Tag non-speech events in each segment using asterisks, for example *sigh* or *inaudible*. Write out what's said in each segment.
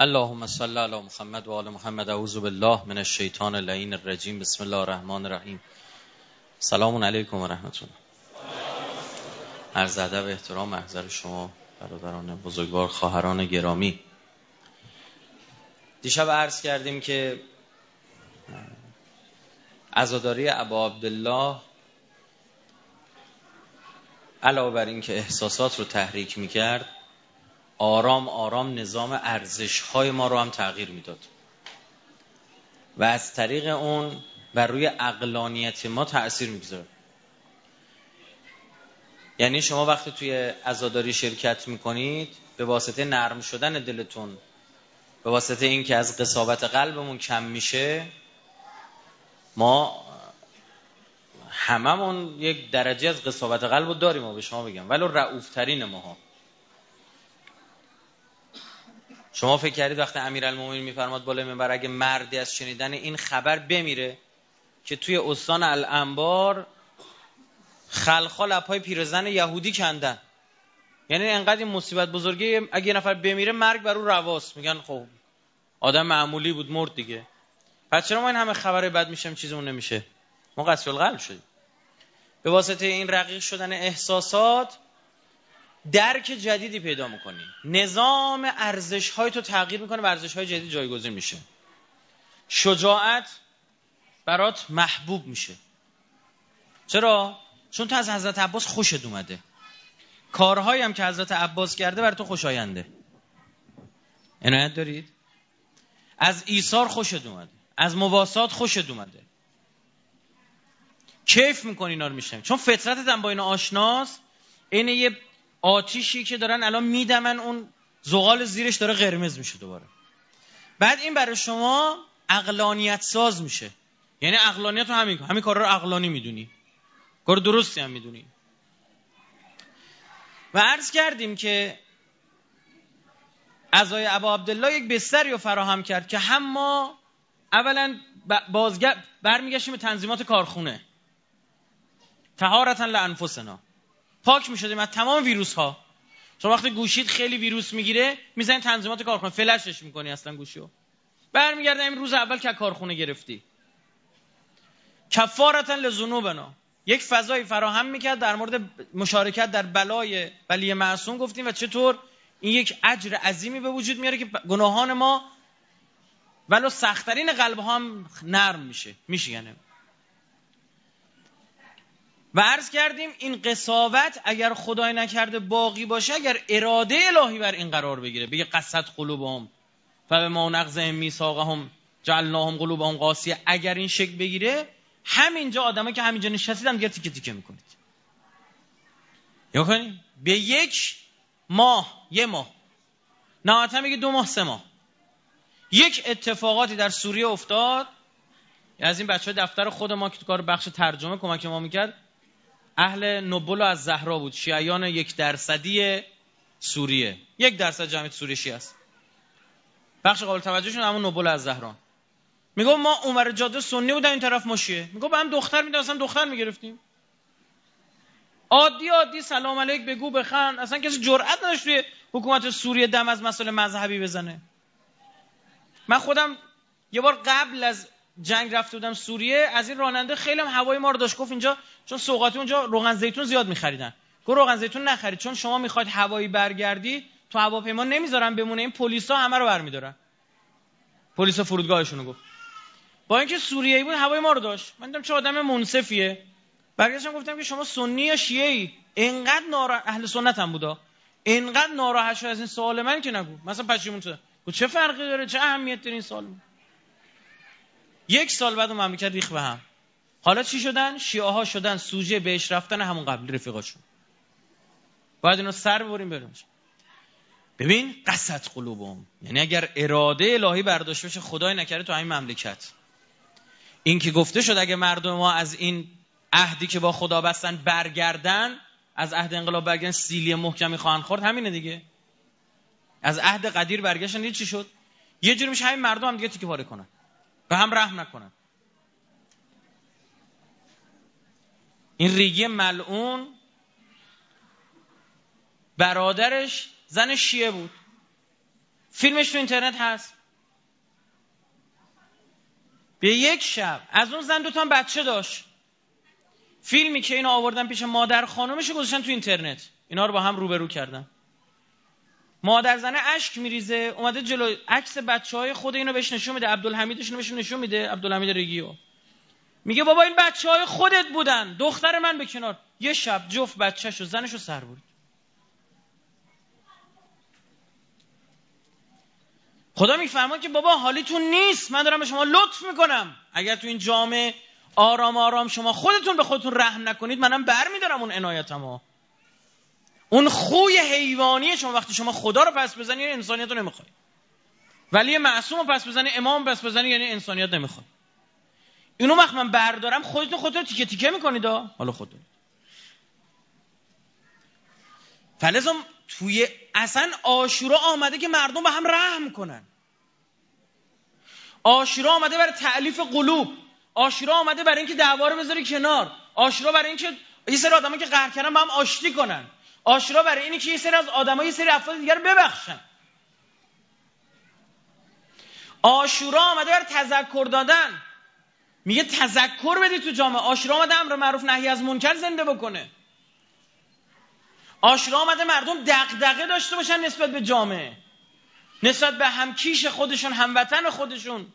اللهم صل علی محمد و آل محمد. اعوذ بالله من الشیطان اللعین الرجیم. بسم الله الرحمن الرحیم. سلام علیکم و رحمت الله عرض ادب احترام محضر شما برادران بزرگوار خواهران گرامی. دیشب عرض کردیم که عزاداری ابا عبدالله علاوه بر این که احساسات رو تحریک می‌کرد آرام آرام نظام ارزش های ما رو هم تغییر می‌داد. و از طریق اون بر روی اقلانیت ما تأثیر می‌گذاره یعنی شما وقتی توی عزاداری شرکت می‌کنید به واسطه نرم شدن دلتون به واسطه اینکه از قصابت قلبمون کم میشه ما هممون یک درجه از قصابت قلب رو داریم و به شما بگم ولو رعوفترین ماها. شما فکر کردید وقتی امیرالمومنین میفرماد بالای منبر اگه مردی از شنیدن این خبر بمیره که توی استان الانبار خلخال لپای پیرزن یهودی کندن. یعنی انقدر این مصیبت بزرگی اگه یه نفر بمیره مرگ بر او رواست. میگن خب آدم معمولی بود مرد دیگه. پس چرا ما این همه خبر بد میشم چیزمون نمیشه؟ ما قصر القلب شدیم. به واسطه این رقیق شدن احساسات درک جدیدی پیدا می‌کنی. نظام ارزش های تو تغییر می‌کنه و ارزش های جدید جایگزین میشه. شجاعت برات محبوب میشه. چرا؟ چون تو از حضرت عباس خوشت اومده. کارهایی هم که حضرت عباس کرده بر تو خوشاینده. عنایت دارید؟ از ایثار خوشت اومده. از مواسات خوشت اومده. کیف می‌کنی اینا رو میشنم چون فطرتت هم با اینا آشناست این یه آتیشی که دارن الان میدمن اون زغال زیرش داره قرمز میشه دوباره. بعد این برای شما اقلانیت ساز میشه. یعنی اقلانیت رو همین همین کار رو اقلانی می‌دونی. کار درستی هم می‌دونی. و عرض کردیم که ازای ابا عبدالله یک بستری رو فراهم کرد که هم ما اولا بازگرد برمیگشتیم به تنظیمات کارخونه. تهارتا لانفسنا. پاک می‌شدیم از تمام ویروس ها شما وقتی گوشید خیلی ویروس می‌گیره می‌زنی تنظیمات کارخونه فلشش می‌کنی اصلا گوشیو. برمیگرده این روز اول که کارخونه گرفتی. کفارتا لذنوبنا. یک فضایی فراهم می‌کرد در مورد مشارکت در بلای ولی معصوم گفتیم و چطور این یک اجر عظیمی به وجود میاره که گناهان ما ولو سختترین قلب هم نرم میشه میشینه و عرض کردیم این قصاوت اگر خدای نکرده باقی باشه اگر اراده الهی بر این قرار بگیره. بگه قصد قلوبهم و ما نقضهم میثاقهم جعلناهم قلوبهم قاسیه. اگر این شکل بگیره همینجا آدمایی که همینجا نشستید هم دیگه تیکه تیکه می‌کنید. یا کنید به یک ماه یه ماه. نهایتا میگه دو ماه سه ماه. یک اتفاقاتی در سوریه افتاد. از این بچه دفتر خود ما که کار بخش ترجمه کمک ما می‌کرد. اهل نوبل از زهرا بود. شیعیان یک درصدی سوریه. یک درصد جمعیت سوریه شیعه است. بخش قابل توجهشون همون نوبل از زهران. میگو ما عمر جاده سنی بودن این طرف ما شیعه. میگو به هم دختر میدن اصلا دختر می‌گرفتیم. عادی عادی سلام علیک بگو بخن اصلا کسی جرئت نداشت توی حکومت سوریه دم از مسئله مذهبی بزنه. من خودم یه بار قبل از جنگ رفته بودم سوریه از این راننده خیلی هم هوای ما رو داشت. گفت اینجا چون سوقاتی اونجا روغن زیتون زیاد میخریدن. گفت روغن زیتون نخرید چون شما می‌خواید هوایی برگردی تو هواپیما نمی‌ذارن بمونه. این پلیسا همه رو برمیدارن. پلیس فرودگاهشون گفت. با اینکه سوریه‌ای بود هوای ما رو داشت. من دیدم چه آدم منصفیه. برگشتم گفتم که شما سنی یا شیعه ای اینقدر نارا... اهل سنت هم بودا. اینقدر ناراحت شد از این سوال من که نگو. مثلا پشیمون شد. چه فرقی داره؟ چه اهمیت داره این سوال؟ یک سال بعد مملکت ریخ به هم. حالا چی شدن؟ شیعه ها شدن سوژه بهش رفتن همون قبل رفیقاشون. باید اینو سر ببریم بریم. ببین قصد قلوبم یعنی اگر اراده الهی برداشت بشه خدای نکرده تو همین مملکت. این که گفته شد اگه مردم ما از این عهدی که با خدا بستن برگردن از عهد انقلاب برگردن سیلی محکمی خواهند خورد همینه دیگه. از عهد قدیر برگشتن چی شد؟ یه جوری میشه همین مردم هم دیگه تیکه پاره کنن. به هم رحم نکنن. این ریگی ملعون برادرش زن شیعه بود. فیلمش تو اینترنت هست. به یک شب از اون زن دوتا بچه داشت. فیلمی که اینو آوردن پیش مادر خانومش گذاشتن تو اینترنت. اینا رو با هم روبرو کردن. مادر زنه اشک میریزه اومده جلو عکس بچه های خود اینو بهش نشون میده عبدالحمیدش بهش نشون میده عبدالحمید رگیو. میگه بابا این بچه های خودت بودن دختر من به کنار. یه شب جفت بچهش و زنش رو سر بود خدا می‌فهمه که بابا حالیتون نیست من دارم به شما لطف می‌کنم. اگر تو این جامعه آرام آرام شما خودتون به خودتون رحم نکنید منم بر میدارم اون عنایتمو. اون خوی حیوانی شما وقتی شما خدا رو پس بزنی یعنی انسانیت رو نمی‌خوای. ولی معصوم رو پس بزنی امام پس بزنی یعنی انسانیت نمی‌خوای. اینو وقت من بردارم خودتون خودتون تیکه تیکه می‌کنید. حالا خودتون. فلزم توی اصلا آشورا آمده که مردم به هم رحم کنن. آشورا آمده برای تعلیف قلوب. آشورا آمده برای اینکه دعوا رو بذاری کنار. آشورا برای اینکه یه سری آدمایی که قهر کردن با هم آشتی کنن. آشورا برای اینه که یه سری از آدم‌ها یه سری افراد دیگر ببخشن. آشورا آمده برای تذکر دادن. میگه تذکر بدید تو جامعه. آشورا آمده امر معروف نهی از منکر زنده بکنه. آشورا آمده مردم دغدغه داشته باشن نسبت به جامعه. نسبت به همکیش خودشون هموطن خودشون.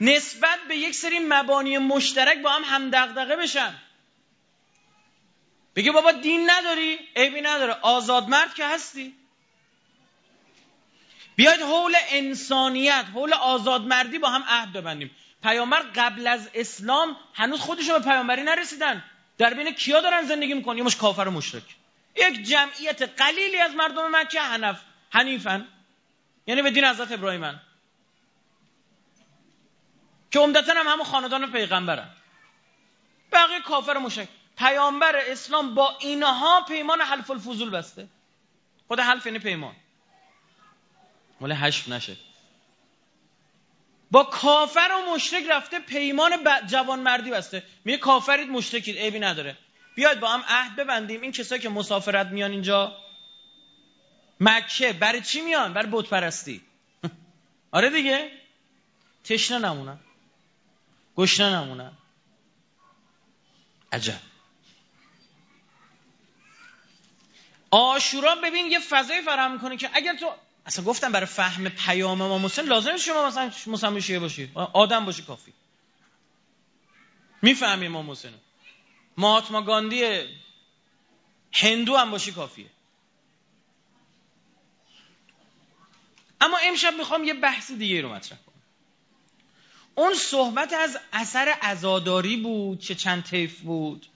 نسبت به یک سری مبانی مشترک با هم هم دغدغه بشن. بگه بابا دین نداری؟ عیبی نداره. آزاد مرد که هستی. بیاید حول انسانیت حول آزاد مردی با هم عهد ببندیم. پیامبر قبل از اسلام هنوز خودشون به پیامبری نرسیدن. در بین کیا دارن زندگی می‌کنن؟ یه مش کافر و مشرک. یک جمعیت قلیلی از مردم مکه حنف حنیفن. یعنی به دین حضرت ابراهیمن. که عمدتا هم همون خاندان پیغمبرن. بقیه کافر و مشرک. پیامبر اسلام با اینها پیمان حلف الفضول بسته. خود حلف یعنی پیمان. مال حشف نشه. با کافر و مشرک رفته پیمان جوان مردی بسته. میگه کافرید مشرکید عیبی نداره. بیاید با هم عهد ببندیم. این کسایی که مسافرت میان اینجا. مکه برای چی میان؟ برای بت پرستی. *laughs* آره دیگه. تشنه نمونن. گشنه نمونن. عجب. آشورا ببین یه فضای فراهم می‌کنه که اگر تو اصلا گفتم برای فهم پیام ما مسلم لازم شما مثلا مسلم شیعه باشی. آدم باشی کافی. می‌فهمی ما مسلم مهاتما گاندی هندو هم باشی کافیه. اما امشب می‌خوام یه بحث دیگه رو مطرح کنم. اون صحبت از اثر ازاداری بود چه چند طیف بود.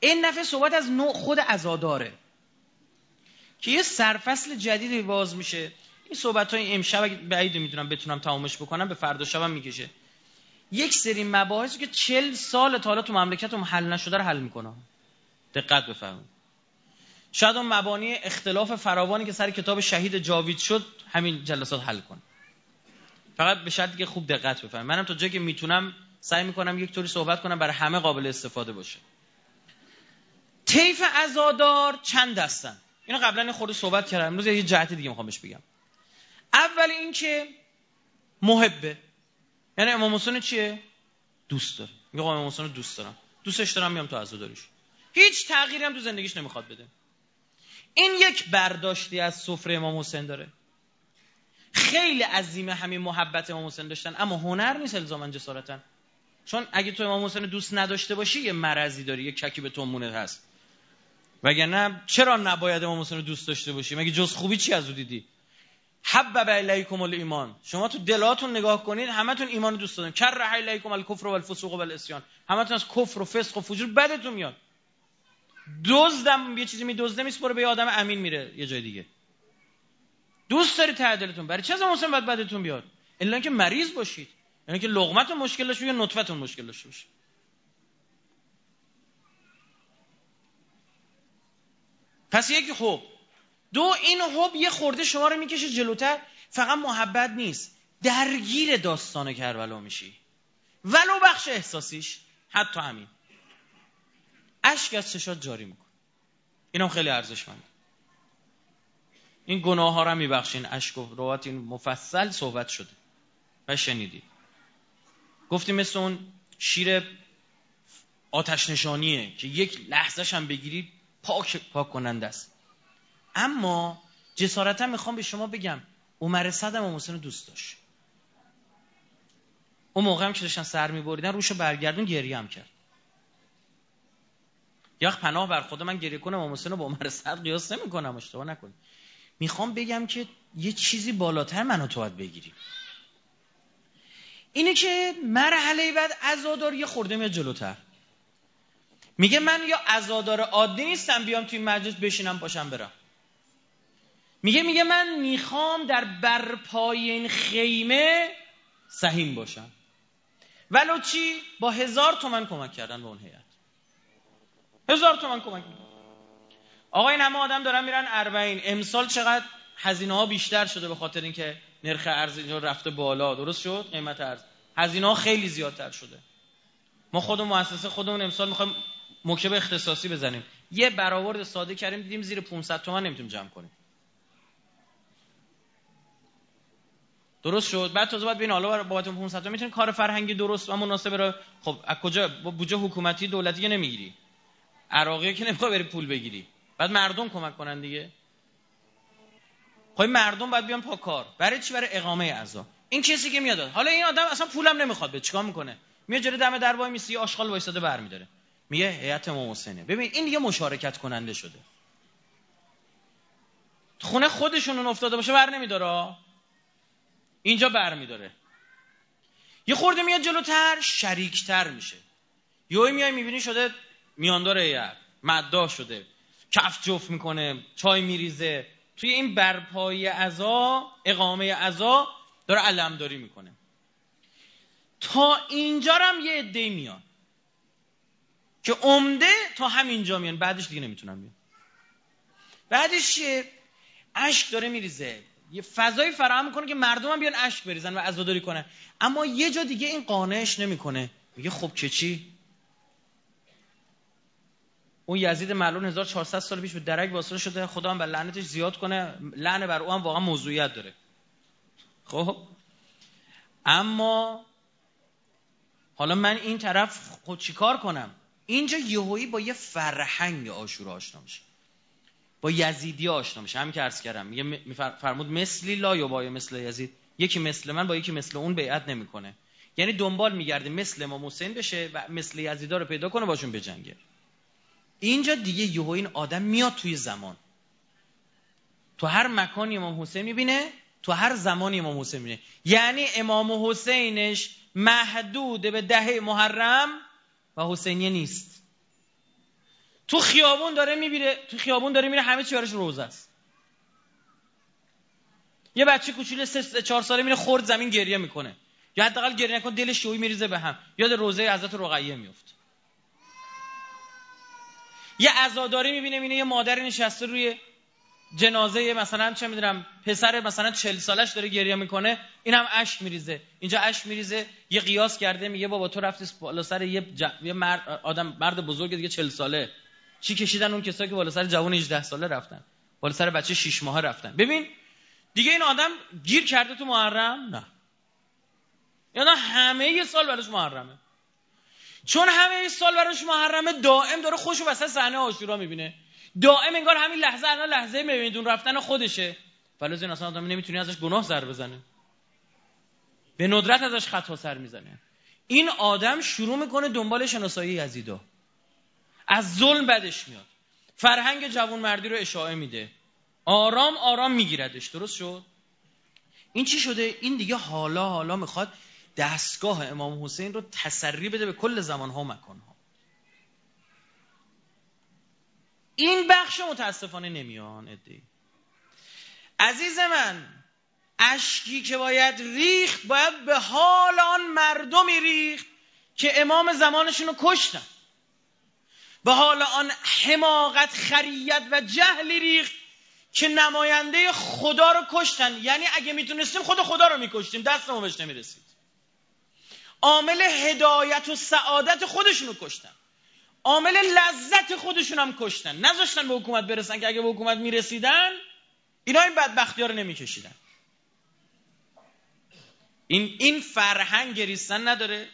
این نفع صحبت از نوع خود ازاداره که یه سرفصل جدیدی باز میشه. این صحبت های امشب بعید می‌دونم بتونم تمامش بکنم به فردا شبم می‌کشه. یک سری مباحثی که چل سال تا حالا تو مملکت حل نشده رو حل می‌کنه دقت بفرمایید. شاید اون مبانی اختلاف فراوانی که سر کتاب شهید جاوید شد همین جلسات حل کنه فقط به شرطی که خوب دقت بفرمایید. منم تا جایی که می‌تونم سعی می‌کنم یک طوری صحبت کنم برای همه قابل استفاده باشه. طیف عزادار چند دستن اینو قبلا خود صحبت کردم. امروز یه جهت دیگه می‌خوام بهش بگم. اول اینکه محبه. یعنی امام حسین چیه؟ دوست داره. میگه امام حسین دوست دارم. دوستش دارم میام تو عزاداریش. هیچ تغییری هم تو زندگیش نمی‌خواد بده. این یک برداشتی از سفره امام حسین داره. خیلی عظیمه همین محبت امام حسین داشتن اما هنر نیست الزاما جسارتا. چون اگه تو امام حسین دوست نداشته باشی یه مرضی داری یه ککی به تو مونه هست. وگرنه چرا نباید امام حسین رو دوست داشته باشی مگه جز خوبی چی از او دیدی؟ حبب الیکم الایمان. شما تو دلاتون نگاه کنید همتون ایمان رو دوست دارن. کر الیکم الکفر و الفسوق و الاسیان همتون از کفر و فسق و فجور بدتون میاد. دزدم یه چیزی میدزده میسپره به یه آدم امین میره یه جای دیگه. دوست داری تعدلتون برای چه از حسین باید بدتون بیاد؟ الا که مریض باشید. یعنی که لقمتون مشکل داشته یا نطفتون مشکل داشته باشه. پس یک حب دو این حب یه خورده شما رو می‌کشه جلوتر. فقط محبت نیست. درگیر داستان کربلا میشی. ولو بخش احساسیش. حتی همین. اشک از چشات جاری میکن اینم خیلی ارزشمند این گناه ها رو میبخشین. اشک و روات این مفصل صحبت شده. و شنیدید گفتیم مثل اون شیر آتش نشانیه که یک لحظهش هم بگیرید پاک پاک کننده است. اما جسارتا می‌خوام به شما بگم عمر صدم و محسن دوست داشت. اون موقع هم که داشتن سر میبریدن روشو برگردون گریه هم کرد. یا پناه بر خود من گریه کنم محسن رو با عمر صد قیاس نمی‌کنم اشتباه نکنید. می‌خوام بگم که یه چیزی بالاتر منو تو باید بگیریم. اینه که مرحله بعد عزادار یه خورده میاد جلوتر. میگه من یا عزادار عادی نیستم بیام توی مجلس بشینم باشم برم. میگه میگه من می‌خوام در برپای این خیمه سهیم باشم. ولو چی؟ با هزار تومن کمک کردن به اون هیئت. هزار تومن کمک آقا این همه آدم دارن میرن اربعین. امسال چقدر هزینه ها بیشتر شده به خاطر اینکه نرخ ارز اینجا رفته بالا. درست شد؟ قیمت ارز. هزینه ها خیلی زیادتر شده. ما خودمون مؤسسه خودمون امسال می‌خوایم مکتب اختصاصی بزنیم. یه برآورد ساده کردیم دیدیم زیر 500 تومن نمی‌تونیم جمع کنیم. درست شد. بعد تازه باید ببین حالا بابت 500 تومن می‌تونیم کار فرهنگی درست و مناسب رو خب از کجا؟ بودجه حکومتی دولتی که نمی‌گیری. عراقی که نمی‌خواد بری پول بگیری. بعد مردم کمک کنن دیگه. خب مردم باید بیان پا کار. برای چی؟ برای اقامه اعضا. این کسی که میاد حالا این آدم اصلا پولم نمی‌خواد به چیکار می‌کنه؟ میاد جلوی دم در وای میسی آشغال وایساده برمیداره. میگه هیئت محسنه ببین این دیگه مشارکت کننده شده. خونه خودشون افتاده باشه بر نمیداره؟ اینجا بر میداره. یه خورده میاد جلوتر شریکتر میشه. یهو میای می‌بینی شده میاندار هیئت مداح شده کف جفت می‌کنه چای میریزه. توی این برپای عزا اقامه عزا داره علمداری می‌کنه. تا اینجا هم یه عده میان که عمده تا همینجا میان. بعدش دیگه نمی‌تونم بیان. بعدش اشک داره میریزه. یه فضایی فراهم می‌کنه که مردم هم بیان اشک بریزن و عزاداری کنن. اما یه جا دیگه این قانعش نمی‌کنه. میگه خب که چی؟ اون یزید ملعون 1400 سال پیش به درک واصل شده. خدا هم بر لعنتش زیاد کنه. لعنه بر او هم واقعا موضوعیت داره. خب؟ اما حالا من این طرف خود چیکار کنم؟ اینجا یهویی با یه فرهنگ آشورا آشنا میشه. با یزیدی آشنا میشه. هم که عرض کردم. میگه فرمود مثلی لا با مثل یزید. یکی مثل من با یکی مثل اون بیعت نمی‌کنه. یعنی دنبال میگرده مثل امام حسین بشه و مثل یزیدا رو پیدا کنه باشون بجنگه. اینجا دیگه یهو این آدم میاد توی زمان. تو هر مکانی امام حسین می‌بینه تو هر زمانی امام حسین می‌بینه. یعنی امام حسینش محدود به ده محرم و حسینیه نیست. تو خیابون داره می‌بینه تو خیابون داره میره همه چی براش روزه است. یه بچه کوچولو سه چهار ساله میره خورد زمین گریه می‌کنه. یا حداقل گریه نکن دلش شوی میریزه به هم. یاد روزه حضرت رقیه میفته یه عزاداری می‌بینه اینه یه مادر نشسته روی جنازه مثلا چه می‌دونم پسر مثلا چل سالش داره گریه می‌کنه این هم اشک میریزه. اینجا اشک میریزه یه قیاس کرده میگه بابا تو رفتی بالا سر یه, یه مرد آدم مرد بزرگ دیگه چل ساله. چی کشیدن اون کسایی که بالا سر جوان 18 ساله رفتن؟ بالا سر بچه 6 ماه رفتن. ببین دیگه این آدم گیر کرده تو محرم؟ نه. یعنی همه سال براش محرمه. چون همه سال براش محرمه دائم داره خوش وسط صحنه عاشورا می‌بینه. دائم انگار همین لحظه الان لحظه میدون رفتن خودشه. فلوز این اصلا آدم نمی‌تونی ازش گناه سر بزنه. به ندرت ازش خطا سر می‌زنه. این آدم شروع می‌کنه دنبال شناسایی یزیدا. از ظلم بدش میاد. فرهنگ جوان مردی رو اشاعه میده. آرام آرام میگیردش. درست شد؟ این چی شده؟ این دیگه حالا حالا می‌خواد دستگاه امام حسین رو تسری بده به کل زمان ها مکان ها این بخش متاسفانه نمیان ادهی عزیز من اشکی که باید ریخت باید به حال آن مردمی ریخت که امام زمانشون رو کشتن. به حال آن حماقت خریت و جهلی ریخت که نماینده خدا رو کشتن. یعنی اگه می‌تونستیم خود خدا رو میکشتیم دستمون بهش نمی‌رسید عامل هدایت و سعادت خودشونو کشتن. عامل لذت خودشون هم کشتن. نذاشتن به حکومت برسن که اگه به حکومت می‌رسیدن اینا این بدبختی ها رو نمیکشیدن. این این فرهنگ گریستن نداره.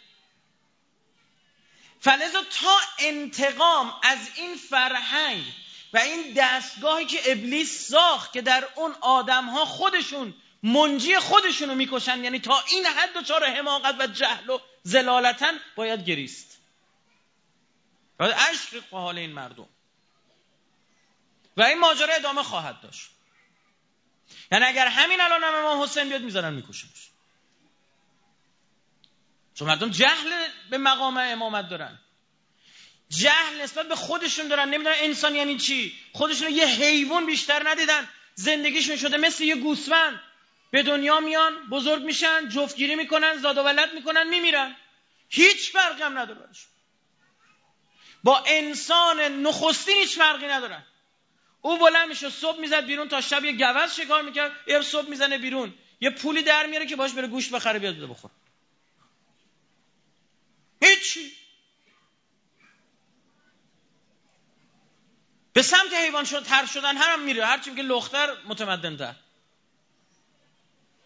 فلذا تا انتقام از این فرهنگ و این دستگاهی که ابلیس ساخت که در اون آدم ها خودشون منجی خودشون رو می‌کشن یعنی تا این حد دچار حماقت و جهل و زلالتن باید گریست. باید عشق حال این مردم. و این ماجرا ادامه خواهد داشت. یعنی اگر همین الان هم امام حسین بیاد می‌ذارن میکشنش. چون مردم جهل به مقام امامت دارن. جهل نسبت به خودشون دارن. نمی‌دونن انسان یعنی چی. خودشون یه حیوان بیشتر ندیدن. زندگیشون شده مثل یه گوسفند. به دنیا میان بزرگ میشن جفتگیری می‌کنن زاد و ولد می‌کنن میمیرن. هیچ فرقی هم نداره با انسان نخستین هیچ فرقی ندارن. او بلند میشه صبح می‌زد بیرون تا شب یه گوز شکار می‌کرد یه صبح می‌زنه بیرون. یه پولی در میاره که باش بره گوشت بخره بیاد بده بخور. هیچی. به سمت حیوان شد تر شدن هم, میره. هرچی که لختر متمدن تر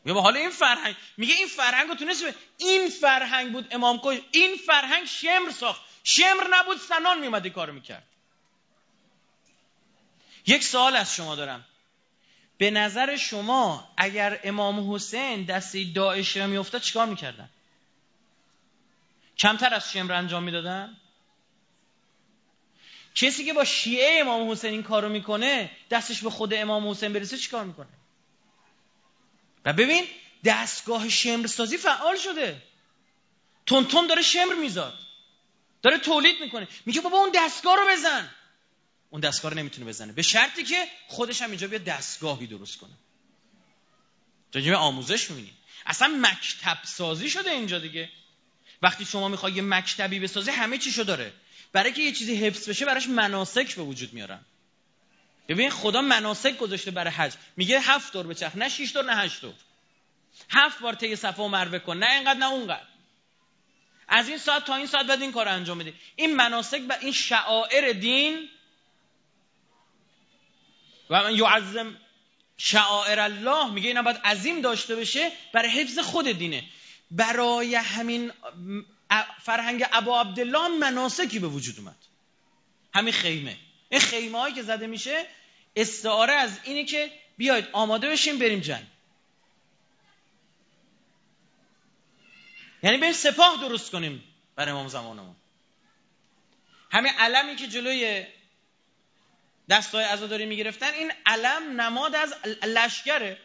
به حالا این فرهنگ میگه این فرهنگ رو تونست این فرهنگ بود امام کوی این فرهنگ شمر ساخت. شمر نبود سنان میومد کارو می‌کرد. یک سوال از شما دارم. به نظر شما اگر امام حسین دستی داعش را میافتاد چیکار می‌کردن؟ کمتر از شمر انجام می‌دادن؟ کسی که با شیعه امام حسین این کارو می‌کنه دستش به خود امام حسین برسه چیکار می‌کنه؟ و ببین دستگاه شمرسازی فعال شده. تون داره شمر میزاد. داره تولید می‌کنه. میگه بابا اون دستگاه رو بزن. اون دستگاه رو نمی‌تونه بزنه. به شرطی که خودش هم اینجا بیا دستگاهی درست کنه. جا آموزش می‌بینی؟ اصلا مکتب سازی شده اینجا دیگه. وقتی شما می‌خوای یه مکتبی بسازی همه چیشو داره. برای که یه چیزی حفظ بشه براش مناسک به وجود میارن. ببین خدا مناسک گذاشته برای حج. میگه هفت دور بچرخ نه شش دور نه هشت دور. هفت بار طی صفا و مروه کن نه اینقدر نه اونقدر. از این ساعت تا این ساعت بعد این کار انجام بده این مناسک و این شعائر دین و من یعظم شعائر الله میگه اینا باید عظیم داشته بشه برای حفظ خود دینه. برای همین فرهنگ ابا عبدالله مناسکی به وجود اومد. همین خیمه. این خیمه هایی که زده میشه استعاره از اینه که بیاید آماده بشیم بریم جنگ. یعنی بریم سپاه درست کنیم برای امام زمانمون. همین علمی که جلوی دستای عزاداری می‌گرفتن این علم نماد از لشکره.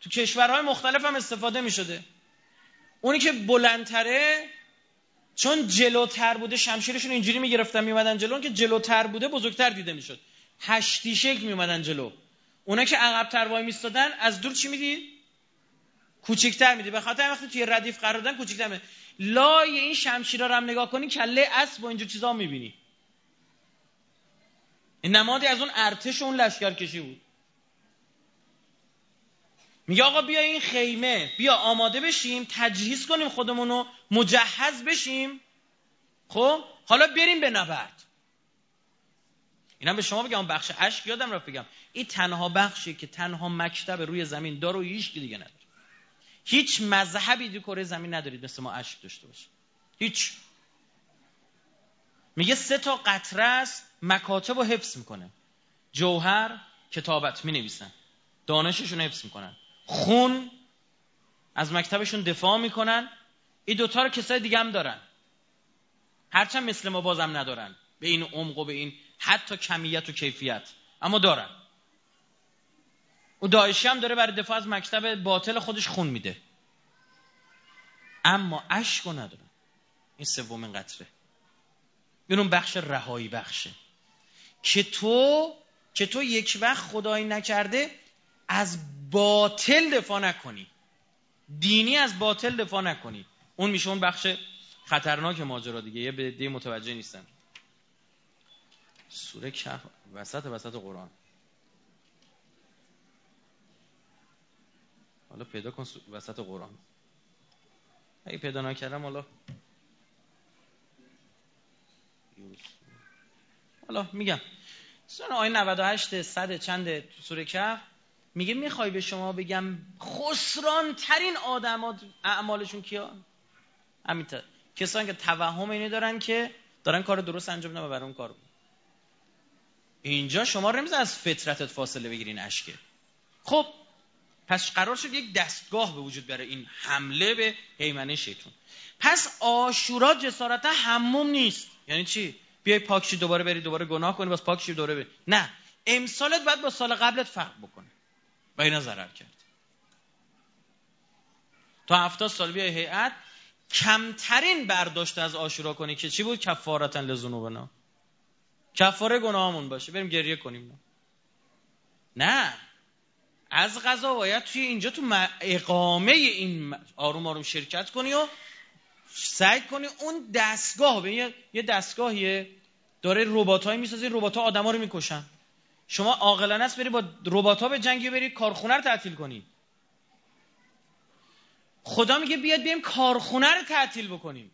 تو کشورهای مختلف هم استفاده می‌شده. اونی که بلندتره چون جلوتر بوده شمشیرشون اینجوری می‌گرفتن میومدن جلو. که جلوتر بوده بزرگتر دیده می‌شد. هشتی شکل میومدن جلو. اونا که عقبتر وای میستادن از دور چی می‌دید؟ کوچیکتر می‌دید به خاطر وقتی توی ردیف قرار دادن کوچیکتر می‌دید لای این شمشیرا رو هم نگاه کنی کله اسب و اینجور چیزا می‌بینی. این نمادی از اون ارتش و اون لشکرکشی بود. میگه آقا بیا این خیمه بیا آماده بشیم تجهیز کنیم خودمونو مجهز بشیم. خب؟ حالا بریم به نبرد. اینم به شما بگم بخش عشق یادم رفت بگم. این تنها بخشی که تنها مکتب روی زمین داره و هیچ دیگه نداره. هیچ مذهبی دو کره زمین ندارید مثل ما عشق داشته باشه. هیچ. میگه سه تا قطره است مکاتب رو حفظ می‌کنه. جوهر کتابت می نویسن دانششون حفظ می‌کنن. خون از مکتبشون دفاع می‌کنن. این دوتا رو کسای دیگه هم دارن. هرچند مثل ما بازم ندارن. به این عمق و به این حتی کمیت و کیفیت. اما دارن. او داعشی هم داره برای دفاع از مکتب باطل خودش خون میده. اما عشق رو ندارن این سومین قطره. این اون بخش رهایی بخشه. که تو که تو یک وقت خدایی نکرده از باطل دفاع نکنی. دینی از باطل دفاع نکنی. اون میشه اون بخش خطرناک ماجرا دیگه. یه به متوجه نیستن سوره کف وسط وسط قرآن. حالا پیدا کن وسط قرآن. اگه پیدا نکردم حالا حالا میگم. سوره آیه 98 صد چند سوره کف میگه می‌خوای به شما بگم خسران ترین آدم اعمالشون کیا؟ همینطور. کسانی که توهم اینه دارن که دارن کار درست انجام میدن و برای اون کار. اینجا شما رمز از فطرتت فاصله بگیرین اشکه. خب پس قرار شد یک دستگاه به وجود بره این حمله به حیمنه شیطون پس آشورا جسارت هموم نیست. یعنی چی؟ بیای پاکشی دوباره بری دوباره گناه کنی باز پاکشی دوباره بری. نه. امسالت باید با سال قبلت فرق بکنه. و اینا ضرر کرد. تا هفتاد سال بیای هیئت کمترین برداشت از آشورا کنی که چی بود؟ کفارتا لذنوبنا کفاره گناهمون باشه. بریم گریه کنیم. نه. از غذا باید توی اینجا تو اقامه این آروم آروم شرکت کنی و سعی کنی اون دستگاه به یه دستگاهیه. داره ربات هایی می‌سازه ربات ها رو می‌کشن. شما عاقلانه است بری با ربات ها به جنگی بری کارخونه رو تعطیل کنی. خدا میگه بیاد بیایم کارخونه رو تعطیل بکنیم.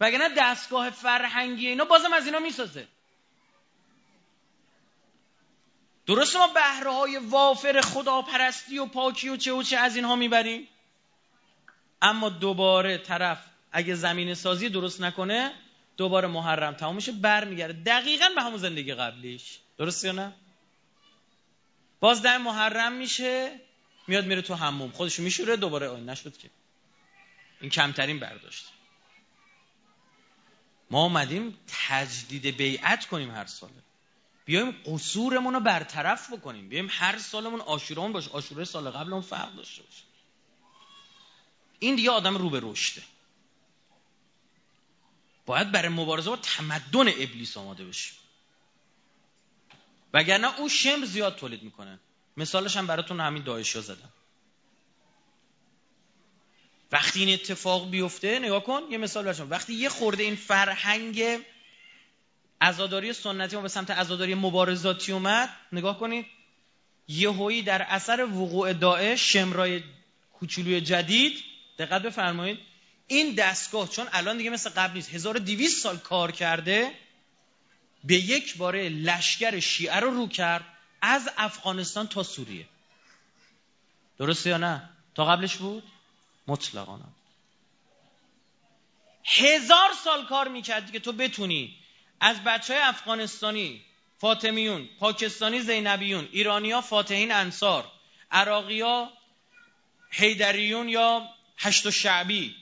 وگرنه دستگاه فرهنگی اینا بازم از اینا می‌سازه. درست ما بهره های وافر خداپرستی و پاکی و چه و چه از اینها می‌بریم؟ اما دوباره طرف اگه زمین سازی درست نکنه دوباره محرم تمام میشه برمیگرده. دقیقا به همون زندگی قبلیش. درست یا نه؟ باز در محرم میشه میاد میره تو حموم. خودشو میشوره دوباره آین نشد که. این کمترین برداشت ما اومدیم تجدید بیعت کنیم هر ساله. بیایم قصورمون رو برطرف بکنیم. بیایم هر سالمون آشورمون باشه. آشوره سال قبلمون فرق داشته باشه. این دیگه آدم رو به رشده. باید برای مبارزه با تمدن ابلیس آماده بشیم. وگرنه او شمر زیاد تولید می‌کنه. مثالش هم براتون همین داعشیا زدم. وقتی این اتفاق بیفته نگاه کن یه مثال برشون وقتی یه خورده این فرهنگ ازاداری سنتی ما به سمت ازاداری مبارزاتی اومد. نگاه کنید یهویی در اثر وقوع داعش شمرای کوچولوی جدید. دقت بفرمایید. این دستگاه چون الان دیگه مثل قبل نیست 1200 سال کار کرده به یک باره لشکر شیعه رو رو کرد از افغانستان تا سوریه. درسته یا نه؟ تا قبلش بود؟ مطلقا. هزار سال کار می‌کردی که تو بتونی از بچه های افغانستانی فاطمیون پاکستانی زینبیون ایرانیا فاتحین انصار عراقیا حیدریون یا هشت و شعبی.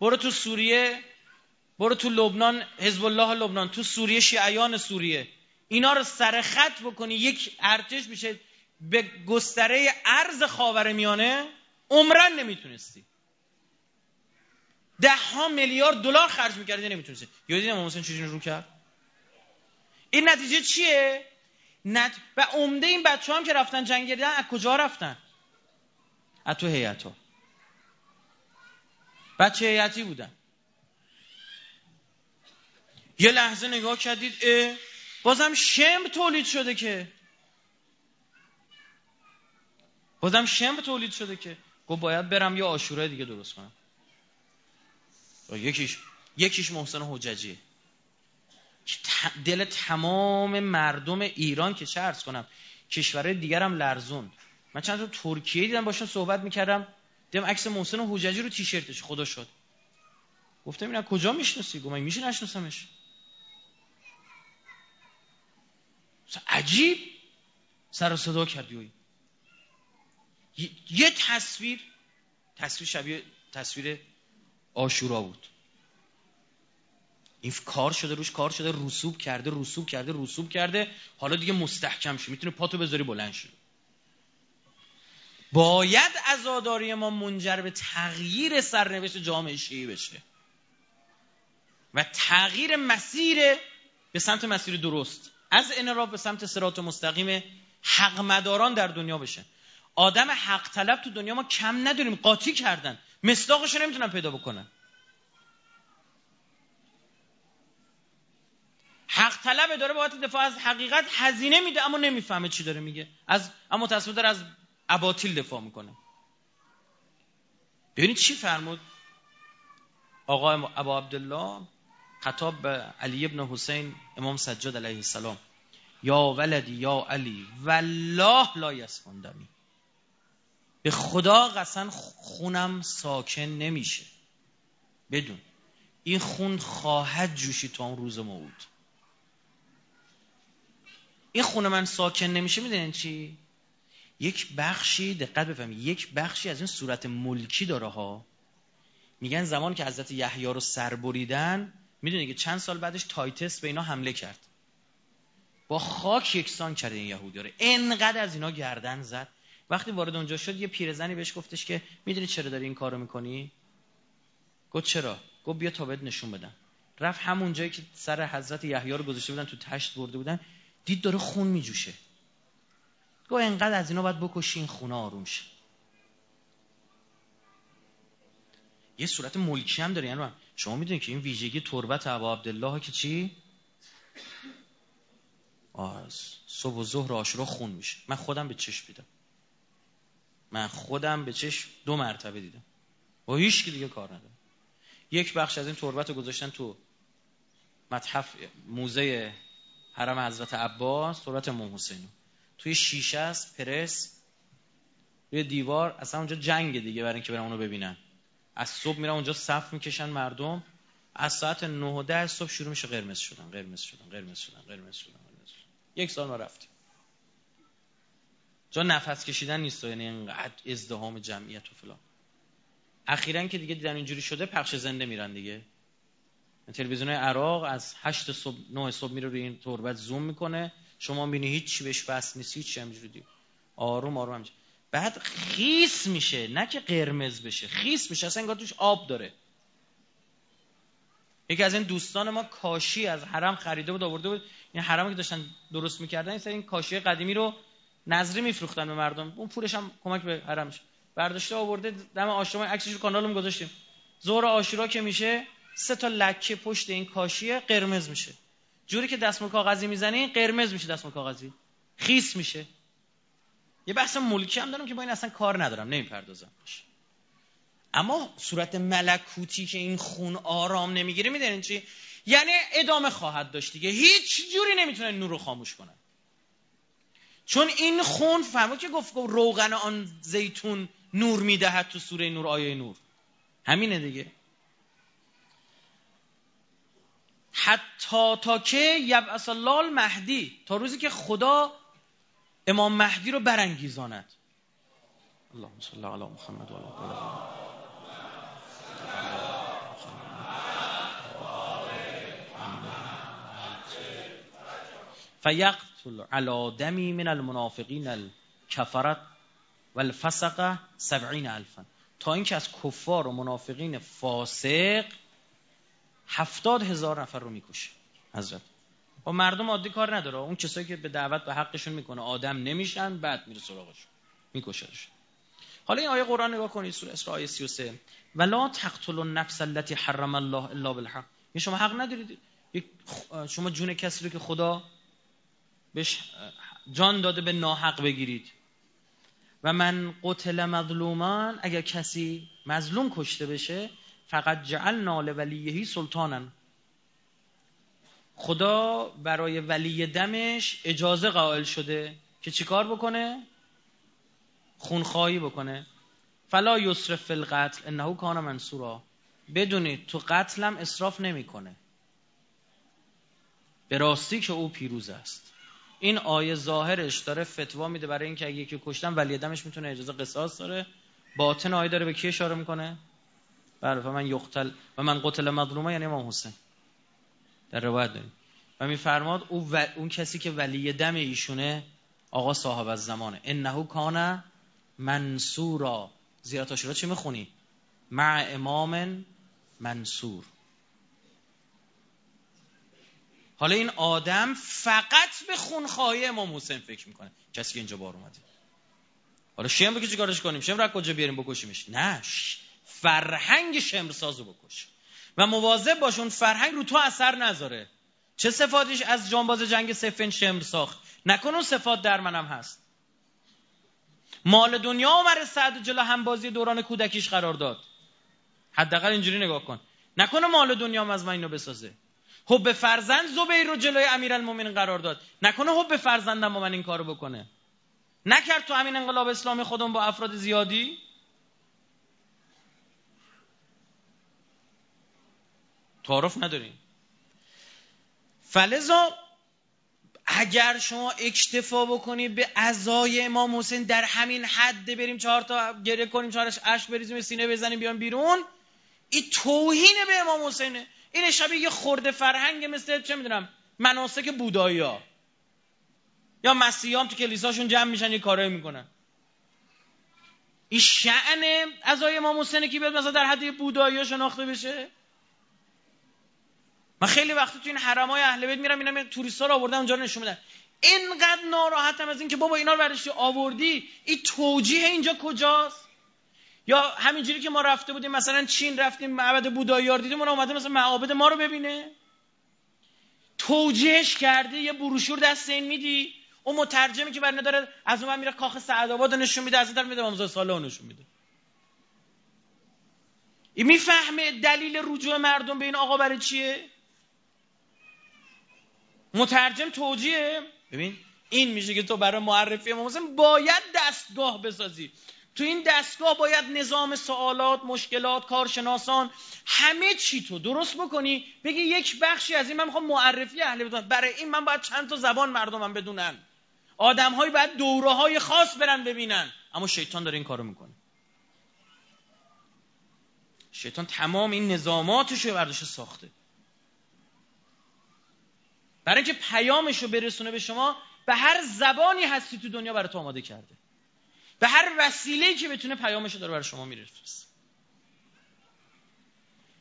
برو تو سوریه برو تو لبنان حزب الله لبنان تو سوریه شیعیان سوریه. اینا رو سرخط بکنی یک ارتش میشه به گستره ارز خاور میانه عمرن نمی‌تونستی. ده ها میلیارد دلار خرج می‌کردی نمی‌تونستی. یادی امام حسین چجوری رو کرد؟ این نتیجه چیه؟ نت... و عمده این بچه هم که رفتن جنگ از کجا رفتن؟ از تو هیئت ها بچه هیئتی بودن. یه لحظه نگاه کردید اه بازم شم تولید شده که. بازم شم تولید شده که. گفت باید برم یه آشورای دیگه درست کنم. یکیش یکیش محسن حججی دل تمام مردم ایران که چه ارز کنم کشورهای دیگرم لرزون من چند تا ترکیه دیدم باشون صحبت می‌کردم. دیدم عکس محسن حججی رو تیشرتش خدا شد. گفتم اینا کجا می‌شناسی؟ گفتم میشه نشناسمش. عجیب. سر صدا کردی یه تصویر تصویر شبیه تصویر آشورا بود. این کار شده روش کار شده رسوب کرده رسوب کرده رسوب کرده. حالا دیگه مستحکم شد می‌تونه پاتو بذاری بلند شد باید ازاداری ما منجر به تغییر سرنوشت جامعه شیعی بشه. و تغییر مسیر به سمت مسیر درست. از انراب به سمت سرات مستقیم حق مداران در دنیا بشه. آدم حق طلب تو دنیا ما کم نداریم. قاطی کردن. مصداقش نمی‌تونن پیدا بکنن. حق طلب داره باید دفاع از حقیقت هزینه میده اما نمی‌فهمه چی داره میگه. از اما تصمیم داره از اباطیل دفاع می‌کنه. ببینید چی فرمود؟ آقا ابا عبدالله خطاب به علی ابن حسین امام سجاد علیه السلام. یا ولدی یا علی والله لا یسکندمی به خدا قسن خونم ساکن نمیشه. بدون. این خون خواهد جوشی تا اون روز موعود. این خونه من ساکن نمیشه می‌دونین چی؟ یک بخشی دقت بفهمید یک بخشی از این صورت ملکی داره ها. میگن زمان که حضرت یحیی رو سر بریدن می‌دونی که چند سال بعدش تایتس به اینا حمله کرد. با خاک یکسان کرد این یهودی رو. انقدر از اینا گردن زد. وقتی وارد اونجا شد یه پیرزنی بهش گفتش که می‌دونی چرا داری این کارو می‌کنی؟ گفت چرا؟ گفت بیا تا بهت نشون بدم. رفت همون جایی که سر حضرت یحیی رو گذاشته بودن تو تشت برده بودن. دید داره خون میجوشه. گفت انقدر از اینا باید بکشی این خونه آروم شه. یه صورت ملکی هم داره یعنی شما می‌دونید که این ویژگی تربت ابا عبدالله که چی؟ آز. صبح و ظهر آشورا خون میشه. من خودم به چشم دیدم. من خودم به چشم دو مرتبه دیدم. و هیچ دیگه کار ندارم. یک بخش از این تربت رو گذاشتن تو متحف موزه حرم حضرت عباس تربت امام حسین. توی شیشه است پرس روی دیوار اصلا اونجا جنگ دیگه برای اینکه برن اونو ببینن. از صبح میرن اونجا صف می‌کشن مردم. از ساعت 9 و 10 صبح شروع میشه قرمز شدن قرمز شدن قرمز شدن قرمز شدن قرمز شدن. یک سال ما رفتیم. جا نفس کشیدن نیست یعنی اینقدر ازدهام جمعیت و فلان. اخیرا که دیگه دیدن اینجوری شده پخش زنده میرن دیگه. تلویزیون عراق از 8 صبح 9 صبح میره روی این تربت زوم می‌کنه. شما می‌بینی هیچ بهش بس نیست هیچ همجوری آروم آروم همجوری بعد خیس میشه نه که قرمز بشه خیس میشه اصلا انگار توش آب داره. یکی از این دوستان ما کاشی از حرم خریده بود آورده بود. این حرمی که داشتن درست می‌کردن این این کاشی قدیمی رو نظری میفروختن به مردم. اون پولش هم کمک به حرمش. برداشته آورده دم آشرام عکسش رو کانالم گذاشتیم. ظهر آشورا که میشه سه تا لکه پشت این کاشیه قرمز میشه. جوری که دستمال کاغذی می‌زنی قرمز میشه دستمال کاغذی. خیس میشه. یه بحث ملکی هم دارم که با این اصلا کار ندارم نمی‌پردازم. اما صورت ملکوتی که این خون آرام نمی‌گیره می‌دونین چی؟ یعنی ادامه خواهد داشت دیگه. هیچ جوری نمی‌تونه نور رو خاموش کنه. چون این خون فهمو که گفت روغن آن زیتون نور می‌دهد تو سوره نور آیه نور. همینه دیگه. حتی تا که یبعث الله مهدی تا روزی که خدا امام مهدی رو برانگیزاند. اللهم صل علی محمد و علی فیقتل علی دمی من المنافقین الکفرت والفسق سبعین الفا تا اینکه از کفار و منافقین فاسق هفتاد هزار نفر رو می‌کشه. حضرت. با مردم عادی کار نداره. اون کسایی که به دعوت به حقشون می‌کنه آدم نمیشن بعد میره سراغشون میکشهش حالا این آیه قرآن نگاه کنید سوره اسراء آیه 33 ولا تقتلوا النفس التي حرم الله الا بالحق. یعنی شما حق ندارید. شما جون کسی رو که خدا بهش جان داده به ناحق بگیرید. و من قتل مظلومان اگر کسی مظلوم کشته بشه فقط جعلنا لولیهی سلطانن. خدا برای ولی دمش اجازه قائل شده که چیکار بکنه؟ خونخواهی بکنه. فلا یسرف فی القتل انه کان منصورا. بدونید تو قتلم اصراف نمی‌کنه. به راستی که او پیروز است. این آیه ظاهرش داره فتوا میده برای اینکه اگه یکی کشتن ولی دمش می‌تونه اجازه قصاص داره. باطن آیه داره به کی اشاره می‌کنه؟ بله من یقتل و من قتل مظلومه یعنی امام حسین. در روایت داریم. و میفرماد او و... اون کسی که ولی دم ایشونه آقا صاحب از زمانه. انه کان منصورا. زیرا تاشورا چی می‌خونی؟ مع امام منصور. حالا این آدم فقط به خونخواهی امام حسین فکر می‌کنه. کسی که اینجا بار اومده. حالا شمر که چیکارش کنیم؟ شمر کجا بیاریم بکشیمش؟ نه فرهنگ شمرسازو بکش. و مواظب باش اون فرهنگ رو تو اثر نذاره. چه صفاتش از جانباز جنگ سفین شمر ساخت نکن اون صفات در منم هست. مال دنیا عمر سعد جلو همبازی دوران کودکیش قرار داد. حداقل اینجوری نگاه کن. نکنه مال دنیا از من اینو بسازه. حب فرزند زبیر رو جلوی امیرالمومنین قرار داد. نکنه حب فرزندم با من این کارو بکنه. نکرد تو همین انقلاب اسلامی خودم با افراد زیادی. تعارف نداریم. فلزا اگر شما اکتفا بکنی به ازای امام حسین در همین حد بریم چهار تا گریه کنیم چهارش اش بریزیم سینه بزنیم بیان بیرون این توهین به امام حسینه. این شبیه یه خورده فرهنگ مثل چه می‌دونم مناسک بودایی ها. یا مسیحیان تو کلیساشون جمع میشن یه کارایی می‌کنن. این شعن ازای امام حسینه که بیاد مثلا در حد بودایی شناخته بشه؟ من خیلی وقتی تو این حرمای اهل بیت میرم اینا توریستا رو آوردن اونجا نشون میدن. اینقدر ناراحتم از اینکه بابا اینا رو برداشتی آوردی؟ این توجیه اینجا کجاست؟ یا همینجوری که ما رفته بودیم مثلا چین رفتیم معبد بودایی دیدیم اون اومده مثلا معابد ما رو ببینه. توجیهش کرده یه بروشور دست این میدی. اون مترجمی که برنه داره از اون میره کاخ سعدآباد نشون میده از این طرف میده امام صالح نشون میده. این می‌فهمه دلیل رجوع مردم به این آقا برای چیه؟ مترجم توجیه؟ ببین این میشه که تو برای معرفی امام حسین باید دستگاه بسازی. تو این دستگاه باید نظام سوالات مشکلات کارشناسان همه چی تو درست بکنی بگی یک بخشی از این من می‌خوام معرفی اهل بدونم. برای این من باید چند تا زبان مردمم بدونن. آدم های باید دوره های خاص برن ببینن. اما شیطان داره این کارو می‌کنه. شیطان تمام این نظاماتش رو برداشته ساخته. برای اینکه پیامش رو برسونه به شما به هر زبانی هستی تو دنیا برای تو آماده کرده. به هر وسیله‌ای که بتونه پیامش رو داره برای شما میرسونه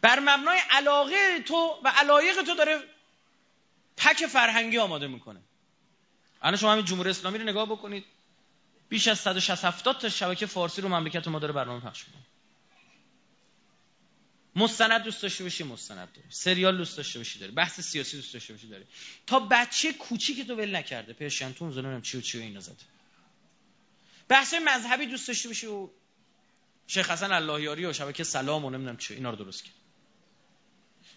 بر مبنای علاقه تو و علایق تو داره پک فرهنگی آماده می‌کنه. الان شما همین جمهوری اسلامی رو نگاه بکنید. بیش از 160 تا شبکه فارسی رو مملکت ما داره برنامه پخش می‌کنه. مستند دوست داشته باشی مستند داره سریال دوست داشته باشی داره بحث سیاسی دوست داشته باشی داره تا بچه کوچیک تو ول نکرده. پرشنتون زنونم چی و چی و اینا زده. بحث مذهبی دوست داشته باشی و شیخ حسن اللهیاری و شبکه سلام و نمی‌دونم چی اینا رو درست کرد.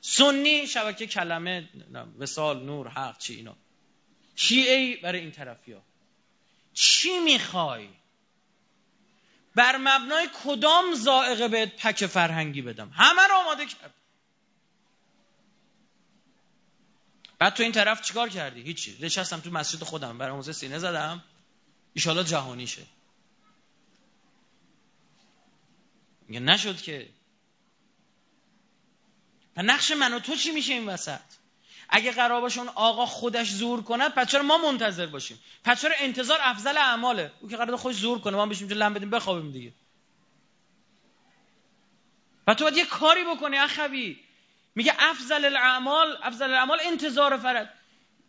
سنی شبکه کلمه وسال نور حق چی اینا. شیعه برای این طرفی ها چی می‌خوای؟ بر مبنای کدام زائقه بهت پک فرهنگی بدم؟ همه رو آماده کرد بعد تو این طرف چیکار کردی؟ هیچی. نشستم تو مسجد خودم. برای موزه سینه زدم. ایشالا جهانی شه نشد که. نقش من و تو چی میشه این وسط؟ اگه قرار باشه اون آقا خودش زور کنه پس چرا ما منتظر باشیم؟ پس چرا انتظار افضل اعماله؟ او که قرار خودش زور کنه ما بشیم لم بدیم بخوابیم دیگه. و تو باید یه کاری بکنی اخوی. میگه افضل الاعمال افضل الاعمال انتظار فرد.